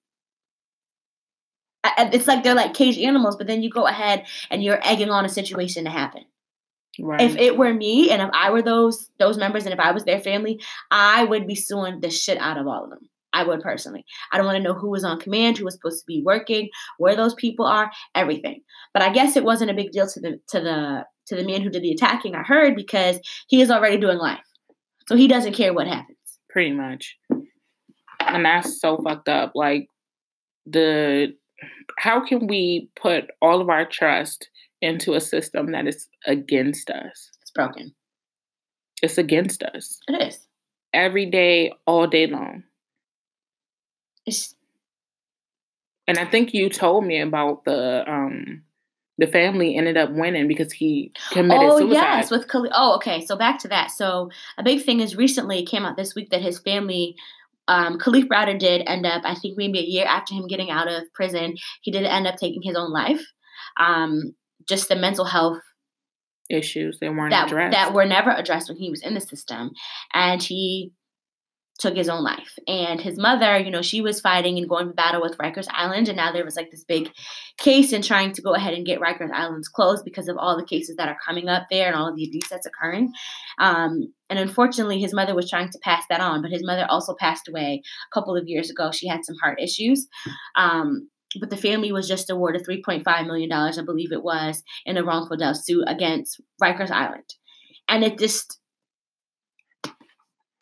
it's like they're like caged animals, but then you go ahead and you're egging on a situation to happen.
Right.
If it were me and if I were those those members and if I was their family, I would be suing the shit out of all of them. I would personally. I don't want to know who was on command, who was supposed to be working, where those people are, everything. But I guess it wasn't a big deal to the to the to the man who did the attacking I heard because he is already doing life. So he doesn't care what happens.
Pretty much. And that's so fucked up. Like the how can we put all of our trust into a system that is against us?
It's broken.
It's against us.
It is.
Every day, all day long.
It's
and I think you told me about the um the family ended up winning because he committed
oh,
suicide.
yes, with Kalief. Oh, okay. So back to that. So a big thing is recently it came out this week that his family, um, Kalief Browder did end up, I think maybe a year after him getting out of prison, he did end up taking his own life. Um, just the mental health
issues they weren't
that,
addressed.
that were never addressed when he was in the system. And he took his own life. And his mother, you know, she was fighting and going to battle with Rikers Island. And now there was like this big case in trying to go ahead and get Rikers Islands closed because of all the cases that are coming up there and all of the abuse that's occurring. Um, and unfortunately, his mother was trying to pass that on, but his mother also passed away a couple of years ago. She had some heart issues. Um, but the family was just awarded $3.5 million, I believe it was, in a wrongful death suit against Rikers Island. And it just,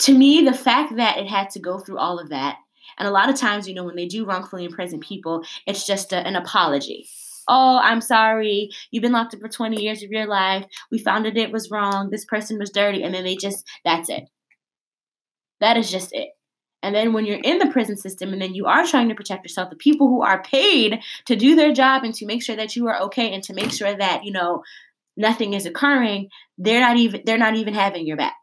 to me, the fact that it had to go through all of that, and a lot of times, you know, when they do wrongfully imprison people, it's just a, an apology. Oh, I'm sorry. You've been locked up for 20 years of your life. We found that it was wrong. This person was dirty. And then they just, that's it. That is just it. And then when you're in the prison system and then you are trying to protect yourself, the people who are paid to do their job and to make sure that you are okay and to make sure that, you know, nothing is occurring, they're not even they're not even having your back.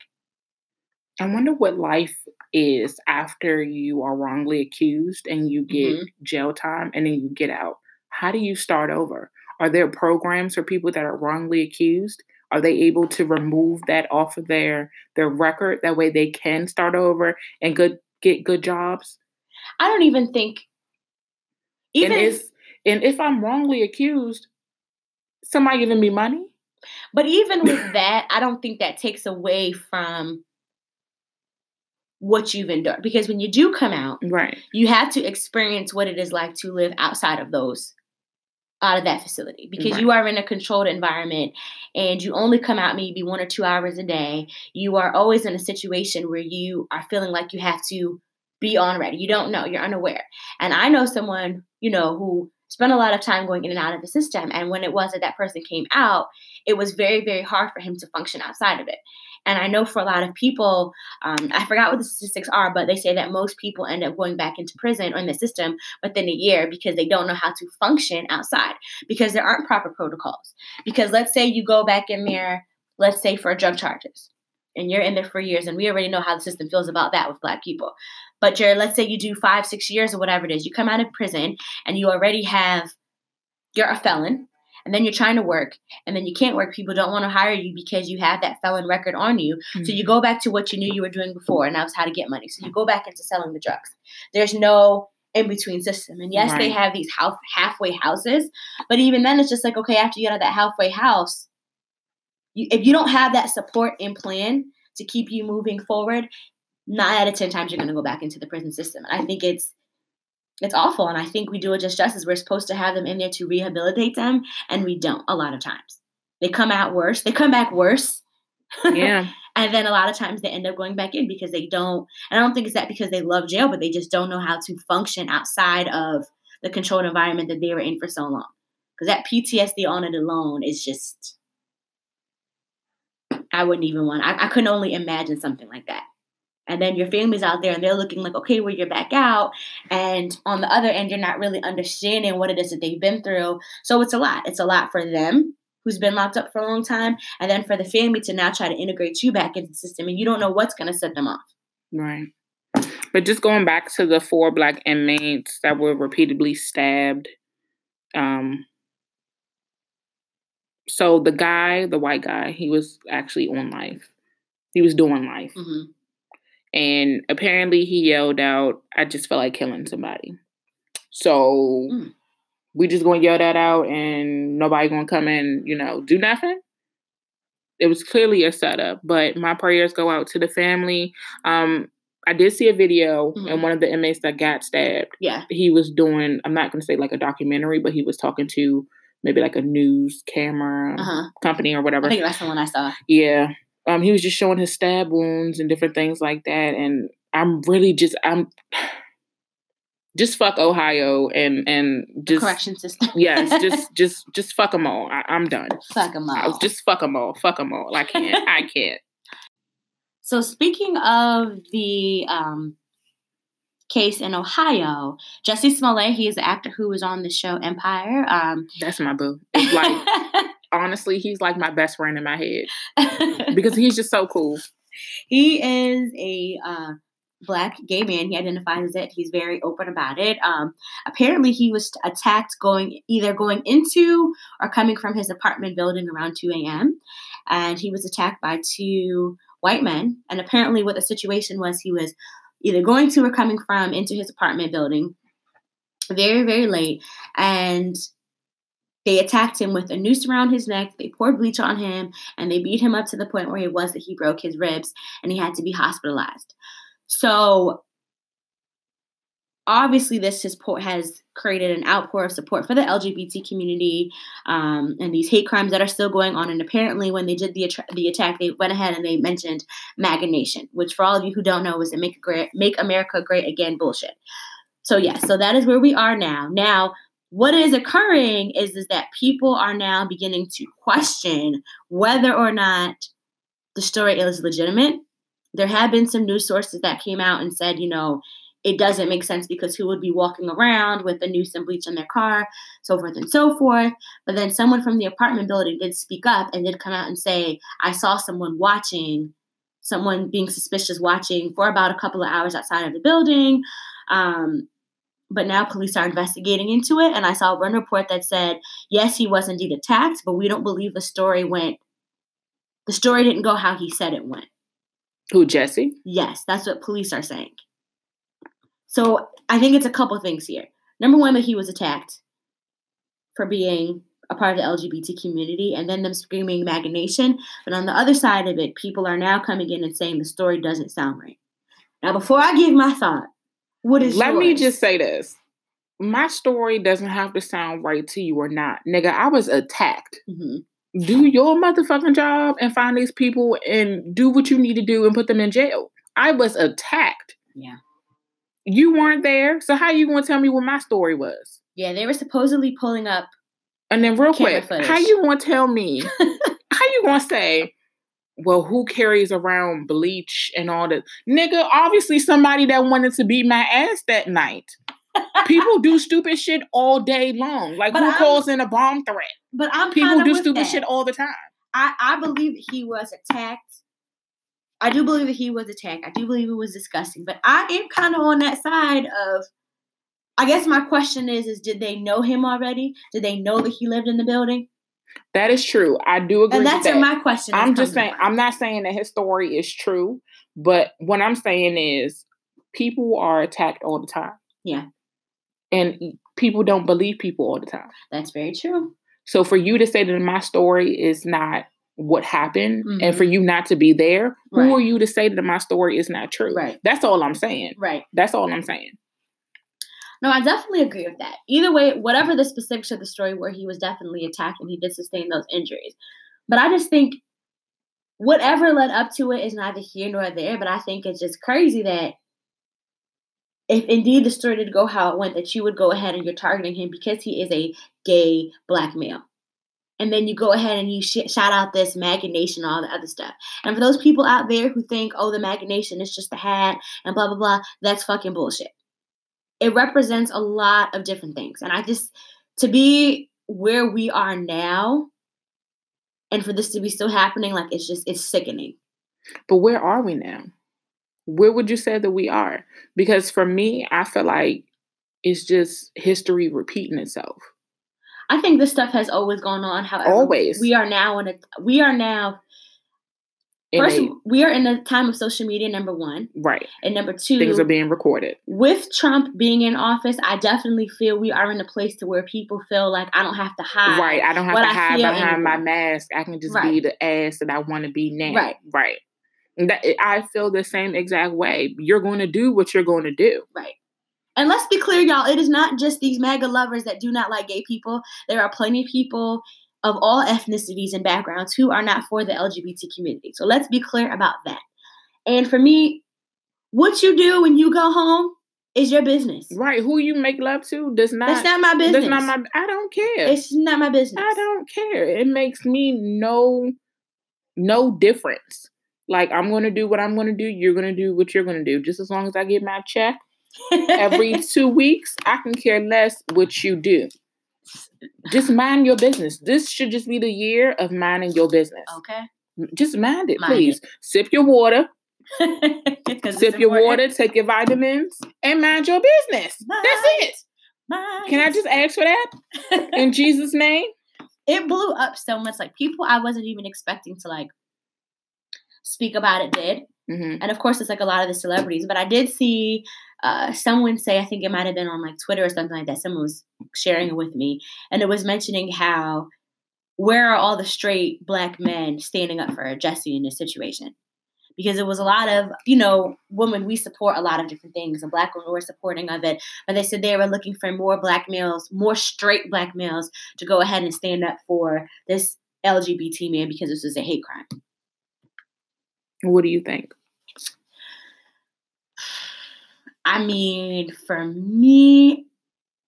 I wonder what life is after you are wrongly accused and you get mm-hmm. jail time and then you get out. How do you start over? Are there programs for people that are wrongly accused? Are they able to remove that off of their their record? That way they can start over and good get good jobs?
I don't even think
even and if, and if I'm wrongly accused, somebody giving me money?
But even with [LAUGHS] that, I don't think that takes away from what you've endured. Because when you do come out
right.
you have to experience what it is like to live outside of those out of that facility. Because right. you are in a controlled environment and you only come out maybe one or two hours a day. You are always in a situation where you are feeling like you have to be on ready. You don't know. You're unaware. And i know someone you know who spent a lot of time going in and out of the system. And when it was that that person came out it was very very hard for him to function outside of it and I know for a lot of people, um, I forgot what the statistics are, but they say that most people end up going back into prison or in the system within a year because they don't know how to function outside because there aren't proper protocols. Because let's say you go back in there, let's say for drug charges, and you're in there for years, and we already know how the system feels about that with Black people. But Jared, let's say you do five, six years or whatever it is, you come out of prison and you already have, you're a felon and then you're trying to work and then you can't work people don't want to hire you because you have that felon record on you. Mm-hmm. so you go back to what you knew you were doing before and that was how to get money. So you go back into selling the drugs. There's no in between system. And yes right. they have these half, halfway houses but even then it's just like okay after you get out of that halfway house you, if you don't have that support and plan to keep you moving forward nine out of ten times you're going to go back into the prison system. And i think it's it's awful. And I think we do it just justice. We're supposed to have them in there to rehabilitate them, and we don't a lot of times. They come out worse. They come back worse. [LAUGHS]
Yeah.
and then a lot of times they end up going back in because they don't. And I don't think it's that because they love jail, but they just don't know how to function outside of the controlled environment that they were in for so long. Because that PTSD on it alone is just. I wouldn't even want. I, I couldn't only imagine something like that and then your family's out there and they're looking like okay well you're back out. And on the other end you're not really understanding what it is that they've been through. So it's a lot. It's a lot for them who's been locked up for a long time and then for the family to now try to integrate you back into the system and you don't know what's going to set them off.
Right. But just going back to the four black inmates that were repeatedly stabbed um so the guy the white guy he was actually on life. He was doing life. Mm-hmm and apparently he yelled out, I just felt like killing somebody. So mm. we just gonna yell that out and nobody gonna come and, you know, do nothing. It was clearly a setup, but my prayers go out to the family. Um, I did see a video mm-hmm. and one of the inmates that got stabbed.
Yeah.
He was doing, I'm not gonna say like a documentary, but he was talking to maybe like a news camera
Uh-huh.
company or whatever.
I think that's the one I saw.
Yeah. Um, he was just showing his stab wounds and different things like that. And I'm really just I'm [SIGHS] just fuck Ohio and and
The
just
correction system.
yes, just [LAUGHS] just just fuck them all. I, I'm done.
fuck them
I-
all.
Just fuck them all. Fuck them all. I can't. I [LAUGHS] can't.
So speaking of the um, case in Ohio, Jussie Smollett, he is the actor who was on the show Empire. Um,
That's my boo. [LAUGHS] It's like honestly, he's like my best friend in my head [LAUGHS] because he's just so cool.
he is a uh, black gay man. He identifies as it. He's very open about it. Um, apparently, he was attacked going either going into or coming from his apartment building around 2 a.m. And he was attacked by two white men. And apparently, what the situation was, he was either going to or coming from into his apartment building very, very late. And they attacked him with a noose around his neck. They poured bleach on him and they beat him up to the point where he was that he broke his ribs and he had to be hospitalized. So obviously, this has, has created an outpour of support for the LGBT community um, and these hate crimes that are still going on. And apparently, when they did the attra- the attack, they went ahead and they mentioned MAGA Nation, which for all of you who don't know is the Make Great Make America Great Again bullshit. So yes, so that is where we are now. Now, what is occurring is is that people are now beginning to question whether or not the story is legitimate. There have been some news sources that came out and said, you know, it doesn't make sense because who would be walking around with a noose and bleach in their car, so forth and so forth. But then someone from the apartment building did speak up and did come out and say, I saw someone watching, someone being suspicious watching for about a couple of hours outside of the building. Um, but now police are investigating into it. And I saw one report that said, yes, he was indeed attacked, but we don't believe the story went, the story didn't go how he said it went.
Who Jussie?
Yes, that's what police are saying. So I think it's a couple things here. Number one, that he was attacked for being a part of the LGBT community, and then them screaming MAGA Nation. But on the other side of it, people are now coming in and saying the story doesn't sound right. Now, before I give my thought, what is
Let me just say this. My story doesn't have to sound right to you or not. Nigga, I was attacked.
Mhm.
Do your motherfucking job and find these people and do what you need to do and put them in jail. I was attacked.
Yeah.
You weren't there. So how you gonna tell me what my story was?
Yeah, they were supposedly pulling up.
And then real quick,
footage.
how you gonna tell me? [LAUGHS] how you gonna say, well, who carries around bleach and all that? Nigga, obviously somebody that wanted to beat my ass that night. People do stupid shit all day long. Like
But
who
I'm-
calls in a bomb threat?
But I'm
People do stupid
that.
shit all the time.
I, I believe he was attacked. I do believe that he was attacked. I do believe it was disgusting. But I am kind of on that side of. I guess my question is: Is did they know him already? Did they know that he lived in the building?
That is true. I do agree.
And
with
that's
that.
my question.
I'm just saying. I'm not saying that his story is true, but what I'm saying is people are attacked all the time.
Yeah.
And people don't believe people all the time.
That's very true.
So for you to say that my story is not what happened and
Mhm.
for you not to be there, who are you to say that my story is not true?
Right.
That's all I'm saying.
Right.
That's all I'm saying.
No, I definitely agree with that. Either way, whatever the specifics of the story where he was definitely attacked and he did sustain those injuries. But I just think whatever led up to it is neither here nor there. But I think it's just crazy that if indeed the story did go how it went, that you would go ahead and you're targeting him because he is a gay black male. And then you go ahead and you sh- shout out this MAGA Nation and all the other stuff. And for those people out there who think, oh, the MAGA Nation is just a hat and blah, blah, blah, that's fucking bullshit it represents a lot of different things. And I just, to be where we are now, and for this to be still happening, like it's just, it's sickening.
But where are we now? Where would you say that we are? Because for me, I feel like it's just history repeating itself.
I think this stuff has always gone on. However,
Always.
we are now in a, we are now, First, we are in the time of social media, number one.
right.
And number two,
Things are being recorded.
with Trump being in office, I definitely feel we are in a place to where people feel like I don't have to hide.
Right. I don't have to
I
hide behind my mask. I can just be the ass that I want to be now.
Right.
Right. And That, I feel the same exact way. You're going to do what you're going to do.
Right. And let's be clear, y'all, it is not just these MAGA lovers that do not like gay people. There are plenty of people of all ethnicities and backgrounds who are not for the LGBT community. So let's be clear about that. And for me, what you do when you go home is your business.
Right. Who you make love to does not
That's not my business.
That's not my I don't care.
It's not my business.
I don't care. It makes me no no difference. Like I'm gonna do what I'm gonna do, you're gonna do what you're gonna do. Just as long as I get my check [LAUGHS] every two weeks, I can care less what you do. Just mind your business. This should just be the year of minding your business.
Okay.
Just mind it,
Mind
please. Sip your water. [LAUGHS] sip your water, take your vitamins, and mind your business. That's it.
Mind
Can I just ask for that [LAUGHS] in Jesus' name?
it blew up so much. Like people I wasn't even expecting to like speak about it did.
hmm
And of course it's like a lot of the celebrities. But I did see uh someone say, I think it might have been on like Twitter or something like that. Someone was sharing it with me. And it was mentioning how where are all the straight black men standing up for Jussie in this situation? Because it was a lot of, you know, women, we support a lot of different things, and black women were supporting of it. But they said they were looking for more black males, more straight black males, to go ahead and stand up for this LGBT man because this is a hate crime.
What do you think?
I mean, for me,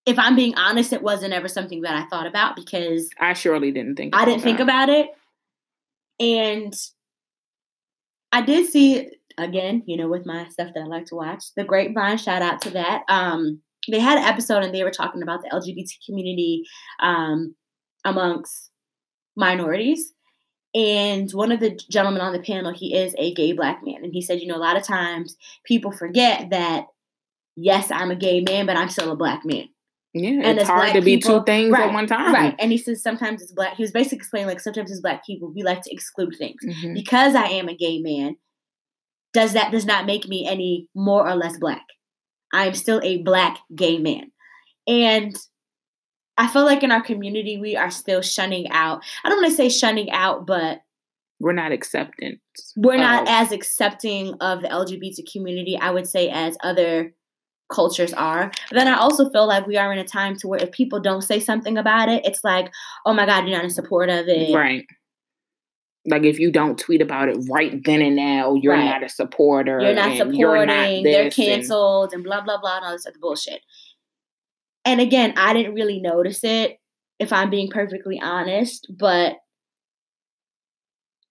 if I'm being honest, it wasn't ever something that I thought about because
I surely didn't think.
I didn't think about it. And I did see again, you know, with my stuff that I like to watch, the Grapevine. Shout out to that. Um, they had an episode and they were talking about the LGBT community um, amongst minorities. And one of the gentlemen on the panel, he is a gay black man, and he said, you know, a lot of times people forget that yes, I'm a gay man, but I'm still a black man.
Yeah,
And
it's hard to be
people-
two things
right,
at one time.
Right. And he says sometimes it's black. He was basically explaining like sometimes as black people, we like to exclude things.
Mhm.
Because I am a gay man, does that does not make me any more or less black. I am still a black gay man. And I feel like in our community we are still shunning out. I don't want to say shunning out, but
We're not acceptant.
we're not as accepting of the LGBT community, I would say, as other cultures are. But then I also feel like we are in a time to where if people don't say something about it, it's like, oh my God, you're not in support of it.
Right. Like if you don't tweet about it right then and now, you're
Right.
not a supporter.
You're not
and
supporting,
you're not
they're
this and-
canceled and blah blah blah and all this other bullshit. And again, I didn't really notice it, if I'm being perfectly honest, but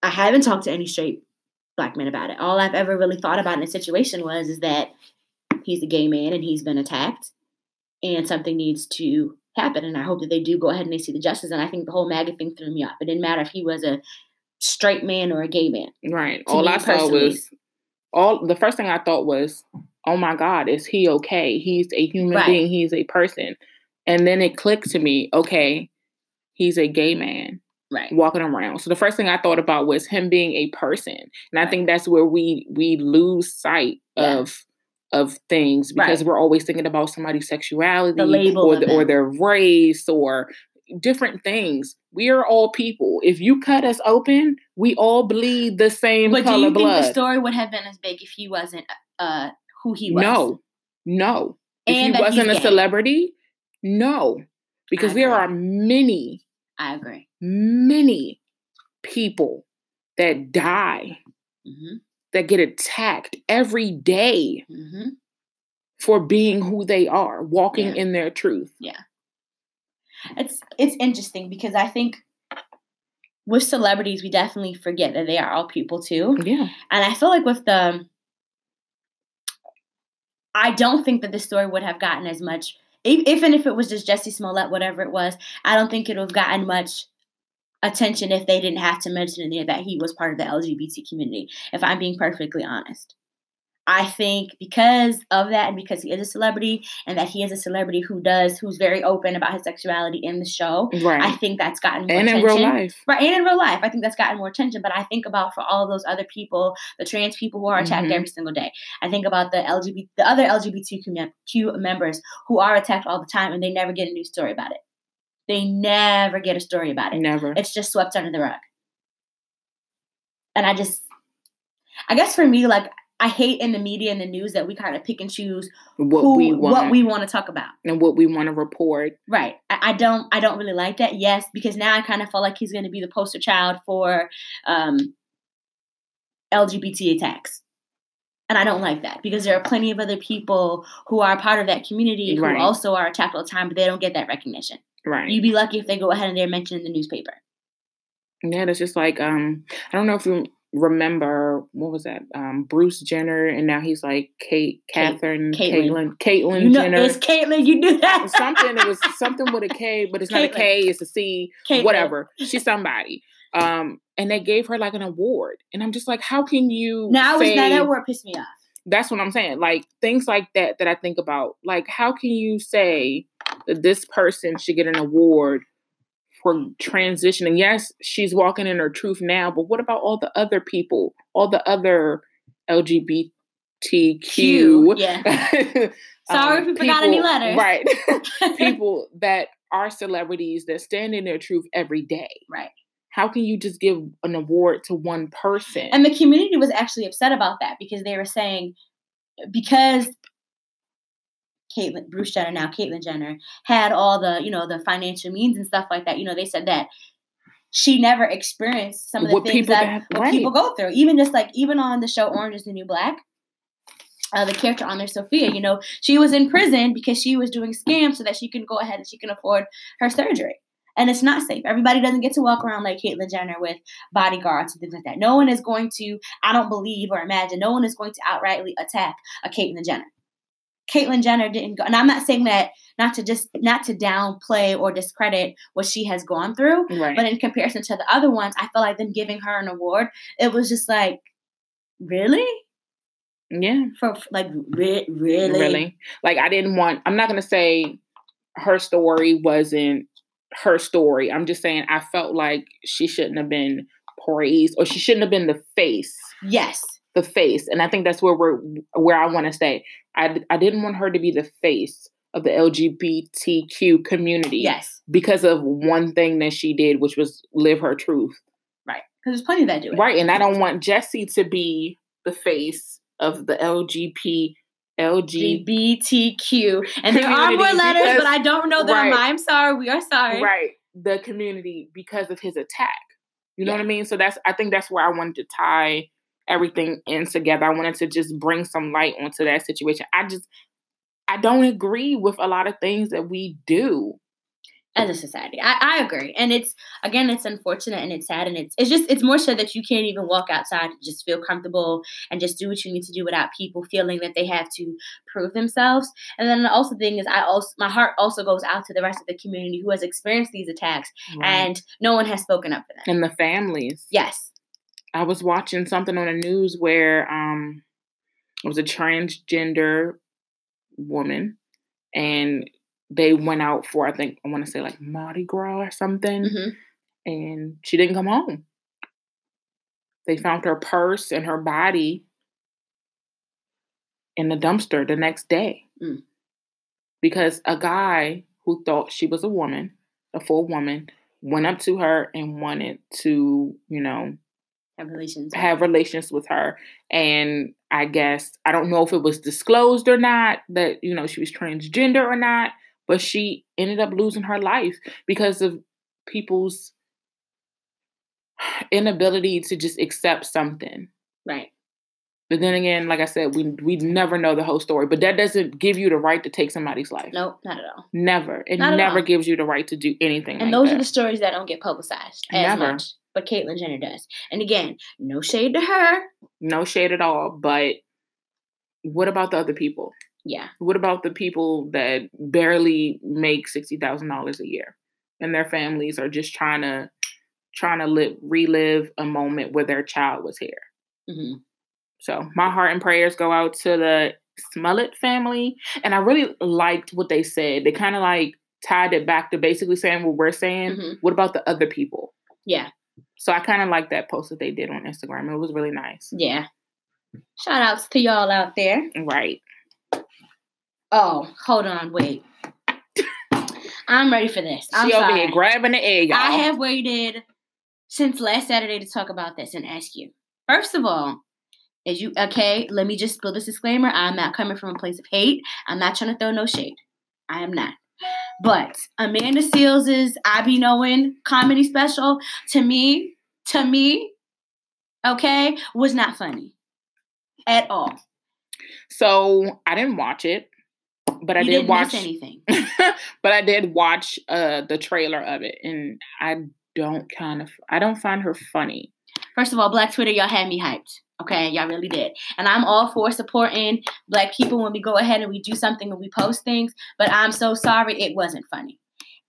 I haven't talked to any straight black men about it. All I've ever really thought about in a situation was is that he's a gay man and he's been attacked and something needs to happen. And I hope that they do go ahead and they see the justice. And I think the whole MAGA thing threw me off. It didn't matter if he was a straight man or a gay man.
Right.
to
All I saw was all the first thing I thought was, oh my God, is he okay? He's a human
Right.
being, he's a person. And then it clicked to me, okay, he's a gay man
Right.
walking around. So the first thing I thought about was him being a person. And I
Right.
think that's where we we lose sight
Yeah.
of of things because
Right.
we're always thinking about somebody's sexuality
label
or the, or their race or different things. We are all people. If you cut us open, we all bleed the same
But do
color
you think
blood.
the story would have been as big if he wasn't uh who he was?
No, no. If he wasn't a celebrity, no. Because there are many,
I agree.
many people that die,
hmm
that get attacked every day
hmm
for being who they are, walking
Yeah.
in their truth. Yeah.
It's it's interesting because I think with celebrities we definitely forget that they are all people too,
Yeah.
and I feel like with the I don't think that this story would have gotten as much, even if it was just Jussie Smollett, whatever it was. I don't think it would have gotten much attention if they didn't have to mention in there that he was part of the LGBT community. If I'm being perfectly honest. I think because of that and because he is a celebrity and that he is a celebrity who does who's very open about his sexuality in the show,
Right.
I think that's gotten more
and in real life.
Right, and in real life, I think that's gotten more attention. But I think about for all those other people, the trans people who are attacked
Mhm.
every single day. I think about the LGBT, the other LGBTQ mem- members who are attacked all the time, and they never get a news story about it. They never get a story about it.
Never.
It's just swept under the rug. And I just, I guess for me, like I hate in the media and the news that we kind of pick and choose
what
who,
we want
what we want to talk about.
and what we want to report.
Right. I, I don't I don't really like that. Yes, because now I kind of feel like he's going to be the poster child for um, LGBT attacks. And I don't like that because there are plenty of other people who are part of that community who
Right.
also are attacked all the time, but they don't get that recognition.
Right.
You'd be lucky if they go ahead and they're mentioned in the newspaper.
Yeah, that's just like um I don't know if you remember what was that? Um Bruce Jenner and now he's like Kate Catherine
Caitlyn.
Caitlyn
You know,
Jenner.
it's Caitlyn. You do that.
something it was something with a K, but it's not a K. It's a C,
Caitlyn.
whatever. She's somebody. Um and they gave her like an award. And I'm just like, how can you
Now, was,
say,
now that word pissed me off.
that's what I'm saying. Like things like that that I think about. Like, how can you say that this person should get an award for transitioning? Yes, she's walking in her truth now, but what about all the other people, all the other LGBTQ?
Q, yeah. [LAUGHS] Sorry
um,
if we forgot any letters.
Right. [LAUGHS] [LAUGHS] people that are celebrities that stand in their truth every day.
right.
How can you just give an award to one person?
And the community was actually upset about that because they were saying because Caitlyn Bruce Jenner now Caitlyn Jenner had all the you know the financial means and stuff like that. You know they said that she never experienced some of the
What
things that
have-
what
right.
people go through. Even just like even on the show Orange Is the New Black. Uh, the character on there, Sophia, you know, she was in prison because she was doing scams so that she can go ahead and she can afford her surgery. And it's not safe. Everybody doesn't get to walk around like Caitlyn Jenner with bodyguards and things like that. No one is going to, I don't believe or imagine, no one is going to outrightly attack a Caitlyn Jenner. Caitlyn Jenner didn't go, and I'm not saying that not to just not to downplay or discredit what she has gone through,
right.
but in comparison to the other ones, I feel like them giving her an award, it was just like, really?
yeah.
For like, re- really?
really like i didn't want i'm not going to say her story wasn't her story i'm just saying i felt like she shouldn't have been praised or she shouldn't have been the face
Yes.
The face and i think that's where we're where i want to stay I, I didn't want her to be the face of the lgbtq community
Yes.
because of one thing that she did which was live her truth
Right. Because there's plenty that do it.
right and i don't want Jussie to be the face of the lgp
LGBTQ. And there are more letters,
because-
but I don't know them.
right.
I'm sorry. We are sorry.
right the community because of his attack you know what i mean so that's i think that's where i wanted to tie everything in together i wanted to just bring some light onto that situation i just i don't agree with a lot of things that we do
As a society. I, I agree. And it's again it's unfortunate and it's sad and it's it's just it's more so that you can't even walk outside and just feel comfortable and just do what you need to do without people feeling that they have to prove themselves. And then the also thing is I also my heart also goes out to the rest of the community who has experienced these attacks and no one has spoken up for them.
and the families
Yes.
I was watching something on the news where um it was a transgender woman and they went out for i think i want to say like mardi gras or something
hmm
and she didn't come home. They found her purse and her body in the dumpster the next day
Mm.
because a guy who thought she was a woman, a full woman, went up to her and wanted to, you know,
Have relations.
have relations with her. And I guess, I don't know if it was disclosed or not that, you know, she was transgender or not, but she ended up losing her life because of people's [SIGHS] inability to just accept something.
Right.
But then again, like I said, we we never know the whole story. But that doesn't give you the right to take somebody's life.
Nope, not at all.
Never. It never
all.
gives you the right to do anything.
And
like
those
that.
are the stories that don't get publicized as
Never.
much. But Caitlyn Jenner does. And again, no shade to her.
no shade at all. But what about the other people?
Yeah.
What about the people that barely make sixty thousand dollars a year, and their families are just trying to trying to live relive a moment where their child was here?
hmm
So my heart and prayers go out to the Smollett family, and I really liked what they said. They kind of like tied it back to basically saying what we're saying.
Mhm.
What about the other people?
Yeah.
So I kind of like that post that they did on Instagram. It was really nice.
Yeah. Shout outs to y'all out there.
Right.
Oh, hold on, wait. I'm ready for this. I'm
she over here grabbing the egg.
I
y'all.
have waited since last Saturday to talk about this and ask you. First of all, As you okay, let me just spill this disclaimer. I'm not coming from a place of hate. I'm not trying to throw no shade. I am not. But Amanda Seales's I Be Knowing comedy special, to me, to me, okay, was not funny at all.
So I didn't watch it, but I
you
did
didn't
watch
anything. [LAUGHS]
but I did watch uh the trailer of it and I don't kind of I don't find her funny.
First of all, Black Twitter, y'all had me hyped. Okay, y'all really did. And I'm all for supporting black people when we go ahead and we do something and we post things, but I'm so sorry it wasn't funny.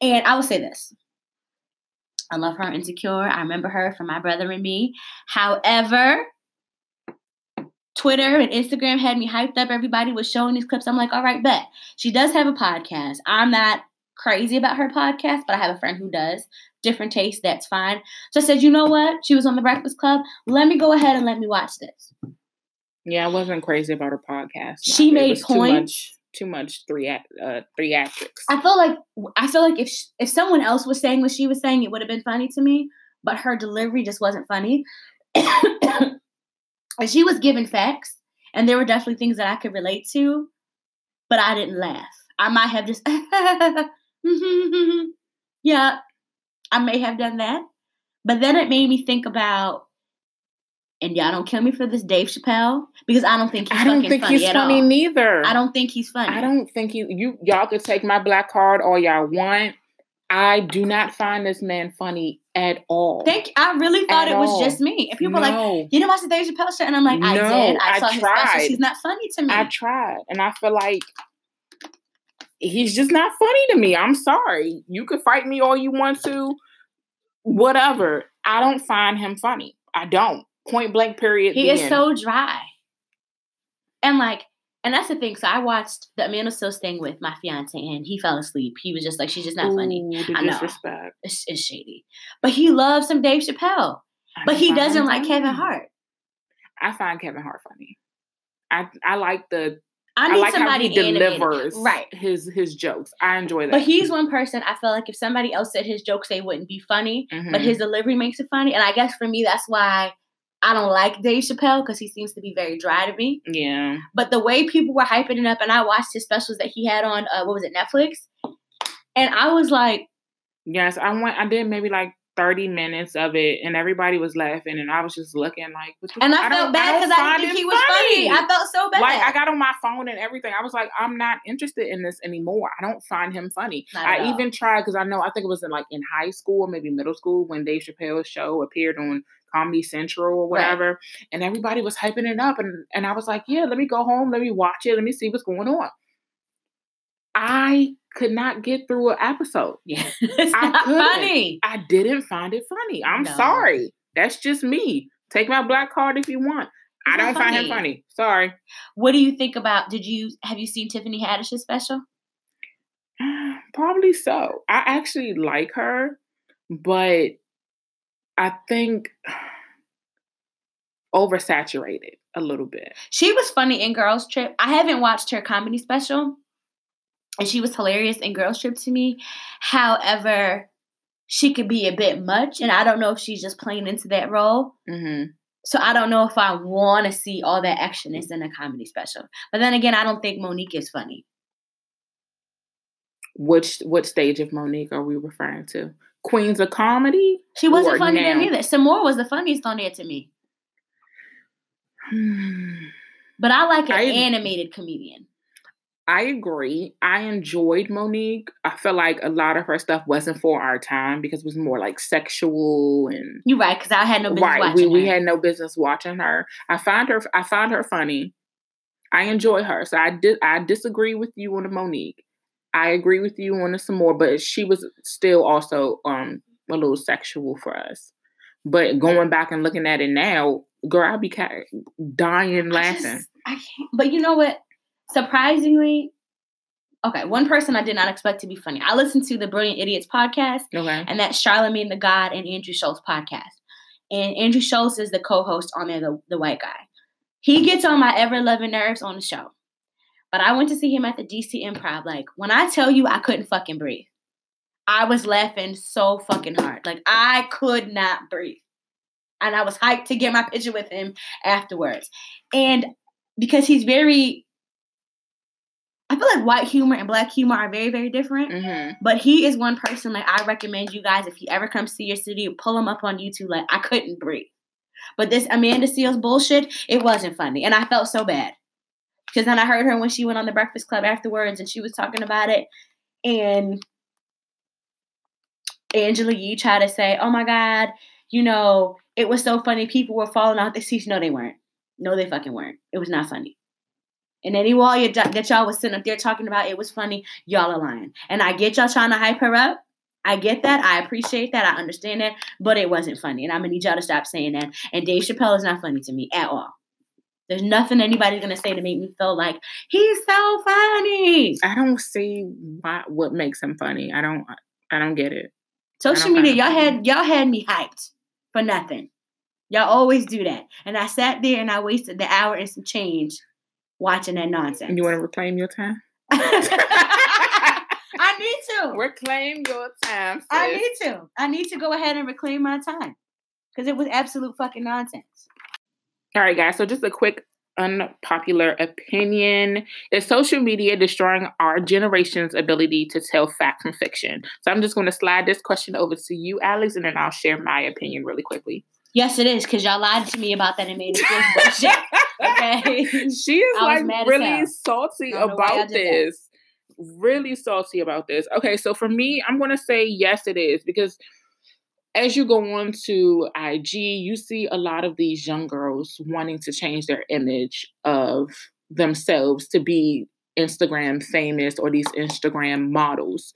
And I will say this. I love her Insecure. I remember her from My Brother and Me. However, Twitter and Instagram had me hyped up. Everybody was showing these clips. I'm like, all right, bet. She does have a podcast. I'm not crazy about her podcast, but I have a friend who does. Different taste, that's fine. So I said, you know what? She was on the Breakfast Club. Let me go ahead and let me watch this.
Yeah, I wasn't crazy about her podcast.
She made
was too much too much three act uh theatrics.
I feel like I feel like if sh if someone else was saying what she was saying, it would have been funny to me. But her delivery just wasn't funny. [COUGHS] and she was giving facts, and there were definitely things that I could relate to, but I didn't laugh. I might have just, [LAUGHS] [LAUGHS] yeah, I may have done that. But then it made me think about, and y'all don't kill me for this, Dave Chappelle, because I don't think he's
I don't think
funny
he's funny
all.
neither.
I don't think he's funny.
I don't think you you y'all could take my black card all y'all want. I do not find this man funny at all.
think. I really thought
At
it was
all.
just me, and people were like. You didn't watch the Dave Chappelle show? And I'm like, I
No,
did. I,
I
saw his
tried.
special. She's not funny to me.
I tried, and I feel like he's just not funny to me. I'm sorry. You could fight me all you want to, whatever. I don't find him funny. I don't. Point blank. Period.
he is
end.
so dry. And like, and that's the thing. So I watched the Amanda Seales thing with my fiance, and he fell asleep. He was just like, she's just not funny.
Ooh, the
I know.
disrespect.
It's, it's shady. But he loves some Dave Chappelle.
I
But he doesn't like Kevin. Hart.
I find Kevin Hart funny. I I like the
I
I,
need
like how
somebody
he
animated.
delivers
Right.
his his jokes. I enjoy that.
But he's one person I feel like if somebody else said his jokes, they wouldn't be funny. But
Mhm.
his delivery makes it funny. And I guess for me, that's why I don't like Dave Chappelle because he seems to be very dry to me.
yeah.
But the way people were hyping it up, and I watched his specials that he had on, uh, what was it, Netflix? And I was like,
Yes, I went. I did maybe like thirty minutes of it, and everybody was laughing, and I was just looking like,
and I,
don't-
felt bad because I,
find
didn't think he was funny. I felt so bad.
Like I got on my phone and everything. I was like, I'm not interested in this anymore. I don't find him funny.
Not
I even tried because I know I think it was in like in high school maybe middle school when Dave Chappelle's show appeared on Comedy Central or
Right.
whatever, and everybody was hyping it up, and and I was like, yeah, let me go home, let me watch it, let me see what's going on. I could not get through an episode.
Yeah, [LAUGHS] it's
I
not
couldn't.
funny.
I didn't find it funny. I'm
No.
sorry. That's just me. Take my black card if you want. I
It's not
don't find him
funny.
funny. Sorry.
What do you think about? Did you have you seen Tiffany Haddish's special? [SIGHS]
Probably so. I actually like her, but I think [SIGHS] oversaturated a little bit.
She was funny in Girls Trip. I haven't watched her comedy special, and she was hilarious in Girls Trip to me. However, she could be a bit much, and I don't know if she's just playing into that role.
hmm
So I don't know if I want to see all that actionness in a comedy special. But then again, I don't think Mo'Nique is funny.
Which what stage of Mo'Nique are we referring to? Queens of Comedy?
She wasn't funny then
now?
either. Sommore was the funniest on there to me. [SIGHS] But I like an
I-
animated comedian.
I agree. I enjoyed Mo'Nique. I feel like a lot of her stuff wasn't for our time because it was more like sexual and
You're right, because I had no business
right.
watching
We we had no business watching her. I find her I found her funny. I enjoy her. So I did I disagree with you on the Mo'Nique. I agree with you on the Sommore, but she was still also um a little sexual for us. But going back and looking at it now, girl, I'd be dying
I
laughing.
just- I can't. But you know what? Surprisingly, okay, one person I did not expect to be funny. I listened to the Brilliant Idiots podcast,
Okay.
and that's Charlemagne the God and Andrew Schulz podcast. And Andrew Schulz is the co-host on there, the, the white guy. He gets on my ever loving nerves on the show. But I went to see him at the DC Improv. Like when I tell you I couldn't fucking breathe, I was laughing so fucking hard. Like I could not breathe. and I was hyped to get my picture with him afterwards. And because he's very I feel like white humor and black humor are very, very different.
Mm-hmm.
But he is one person like I recommend you guys if he ever comes to your city, pull him up on YouTube. Like I couldn't breathe. But this Amanda Seales bullshit, it wasn't funny, and I felt so bad because then I heard her when she went on the Breakfast Club afterwards, and she was talking about it, and Angela Yee tried to say, "Oh my God, you know, it was so funny. People were falling out the seats. No, they weren't. No, they fucking weren't. It was not funny." And any wall you, that y'all was sitting up there talking about it was funny, y'all are lying. And I get y'all trying to hype her up. I get that. I appreciate that. I understand that. But it wasn't funny. And I'm going to need y'all to stop saying that. And Dave Chappelle is not funny to me at all. There's nothing anybody's going to say to make me feel like he's so funny.
I don't see why, what makes him funny. I don't. I don't get it.
Social media, y'all had y'all had me hyped for nothing. Y'all always do that. And I sat there and I wasted the hour and some change watching that nonsense.
You want to reclaim your time? [LAUGHS] [LAUGHS]
I need to.
Reclaim your time.
I need to. I need to go ahead and reclaim my time. Because it was absolute fucking nonsense.
All right, guys. So just a quick unpopular opinion is social media destroying our generation's ability to tell fact from fiction so i'm just going to slide this question over to you alex and then i'll share my opinion really quickly
Yes, it is, because y'all lied to me about that and made me feel bullshit. [LAUGHS] Okay. [LAUGHS]
she [LAUGHS] is
I
like really salty
I don't know why y'all
about this really salty about this okay so for me i'm going to say yes it is because as you go on to IG, you see a lot of these young girls wanting to change their image of themselves to be Instagram famous or these Instagram models.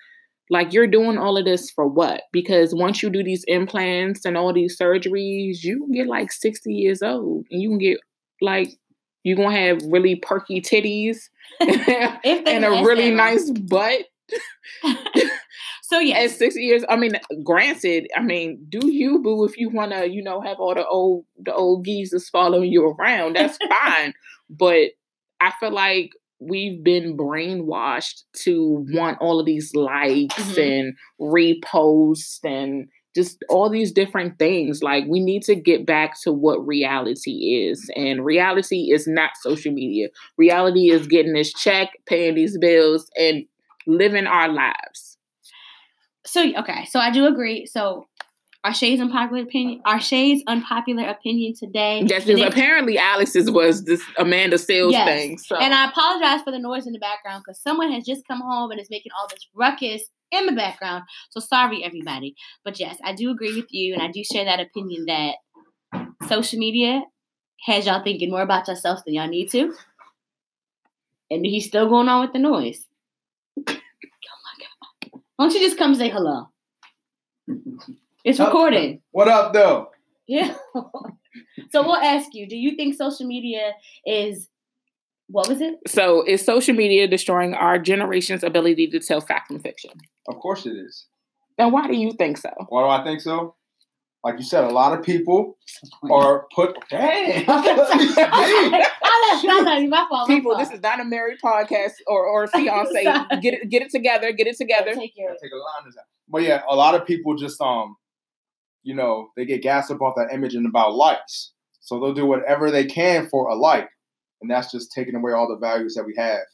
Like you're doing all of this for what? Because once you do these implants and all these surgeries, you can get like 60 years old and you can get like you're gonna have really perky titties [LAUGHS] and a really nice butt. [LAUGHS]
So
yeah,
at
60 years i mean granted i mean do you boo if you want to you know have all the old the old geezers following you around? That's [LAUGHS] fine. But i feel like we've been brainwashed to want all of these likes
Mhm.
and reposts and just all these different things like we need to get back to what reality is and reality is not social media reality is getting this check paying these bills and living our lives
so okay, so I do agree. So our shades unpopular opinion, our shades unpopular opinion today.
Yes, because apparently Alex's was this Amanda Seales
Yes.
thing. So
and I apologize for the noise in the background because someone has just come home and is making all this ruckus in the background. So sorry, everybody. But yes, I do agree with you, and I do share that opinion that social media has y'all thinking more about yourself than y'all need to. And he's still going on with the noise. Oh my god! Why don't you just come say hello? It's recorded.
What up, though?
Yeah. [LAUGHS] so we'll ask you: Do you think social media is what was it?
so is social media destroying our generation's ability to tell fact from fiction?
Of course it is.
And why do you think so?
Why do I think so? Like you said, a lot of people are put. Dang. [LAUGHS]
I left. No, no, my fault.
People, this is not a married podcast or or [LAUGHS] fiance. get it get it together, get it together.
Take your
Take a line of. But yeah, a lot of people just um, you know, they get gassed up off that image and about likes. So they'll do whatever they can for a like, and that's just taking away all the values that we have.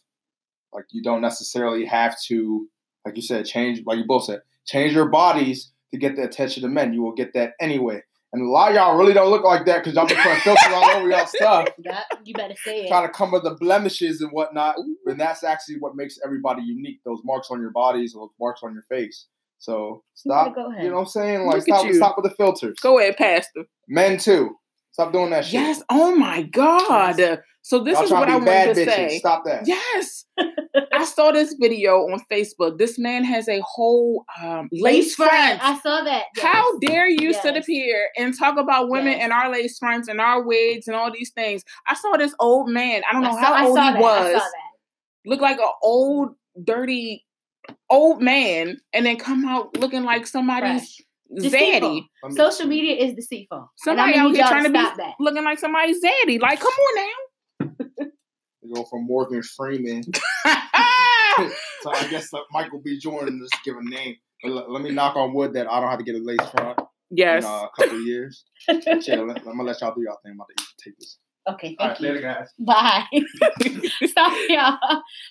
Like you don't necessarily have to, like you said, change. Like you both said, change your bodies to get the attention of men. You will get that anyway. And a lot of y'all really don't look like that because y'all be putting filters all over y'all stuff. [LAUGHS]
Yeah, you better say it.
trying to come with the blemishes and whatnot. And that's actually what makes everybody unique. Those marks on your bodies, those marks on your face. So stop.
go ahead.
You know what I'm saying? Like stop,
you.
stop with the filters.
Go ahead, Pastor.
Men too. Stop doing that shit.
Yes. Oh my God. So this
Y'all
is what
to
I
be bad
wanted to
bitches.
say.
Stop that.
Yes. [LAUGHS] I saw this video on Facebook. This man has a whole um, lace front.
I saw that. yes.
How dare you sit up here and talk about women
Yes.
and our lace fronts and our wigs and all these things? I saw this old man. I don't know
I saw,
how
I
old
saw
he
that.
was.
I saw that.
Looked like an old, dirty, old man, and then come out looking like somebody's
Deceitful.
Zaddy.
Let me-
Social media is deceitful.
Somebody out here trying to be
that.
looking like somebody's zaddy. Like, come on now.
We [LAUGHS] go from Morgan Freeman. [LAUGHS] so I guess uh, Michael B. Jordan, just give a name. But let, let me knock on wood that I don't have to get a lace front.
Yes.
in uh, a couple of years. [LAUGHS] yeah, let, I'm gonna let y'all do y'all thing. I'm about to take this.
okay,
All
thank
right,
you.
later, guys.
Bye. Sorry, y'all.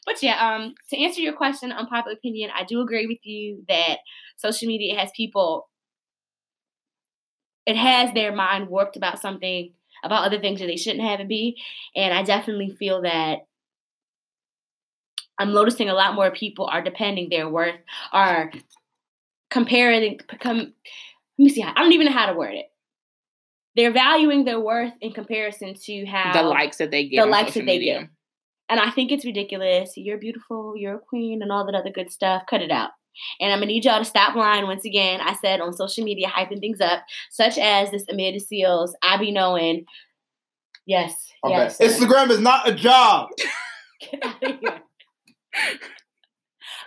But yeah, um, to answer your question, unpopular opinion, I do agree with you that social media has people. It has their mind warped about something, about other things that they shouldn't have it be, and I definitely feel that. I'm noticing a lot more people are depending their worth, are comparing, come, let me see how, I don't even know how to word it. They're valuing their worth in comparison to how
the likes that they get.
the likes that they
media.
get. And I think it's ridiculous. You're beautiful, you're a queen, and all that other good stuff. Cut it out. And I'm gonna need y'all to stop lying once again. I said on social media, hyping things up, such as this Amanda Seales, I be knowing. Yes,
Okay.
yes.
Instagram is not a job. [LAUGHS]
Get out of here.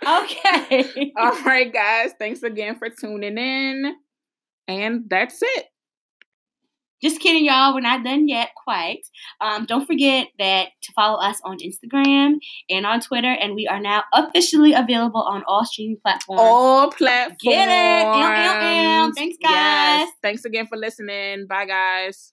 okay. [LAUGHS]
All right, guys. Thanks again for tuning in. And that's it.
Just kidding, y'all. We're not done yet, quite. Um, don't forget that to follow us on Instagram and on Twitter, and we are now officially available on all streaming platforms.
All platforms.
Get it. Ew. Thanks,
Yes.
guys.
Thanks again for listening. Bye, guys.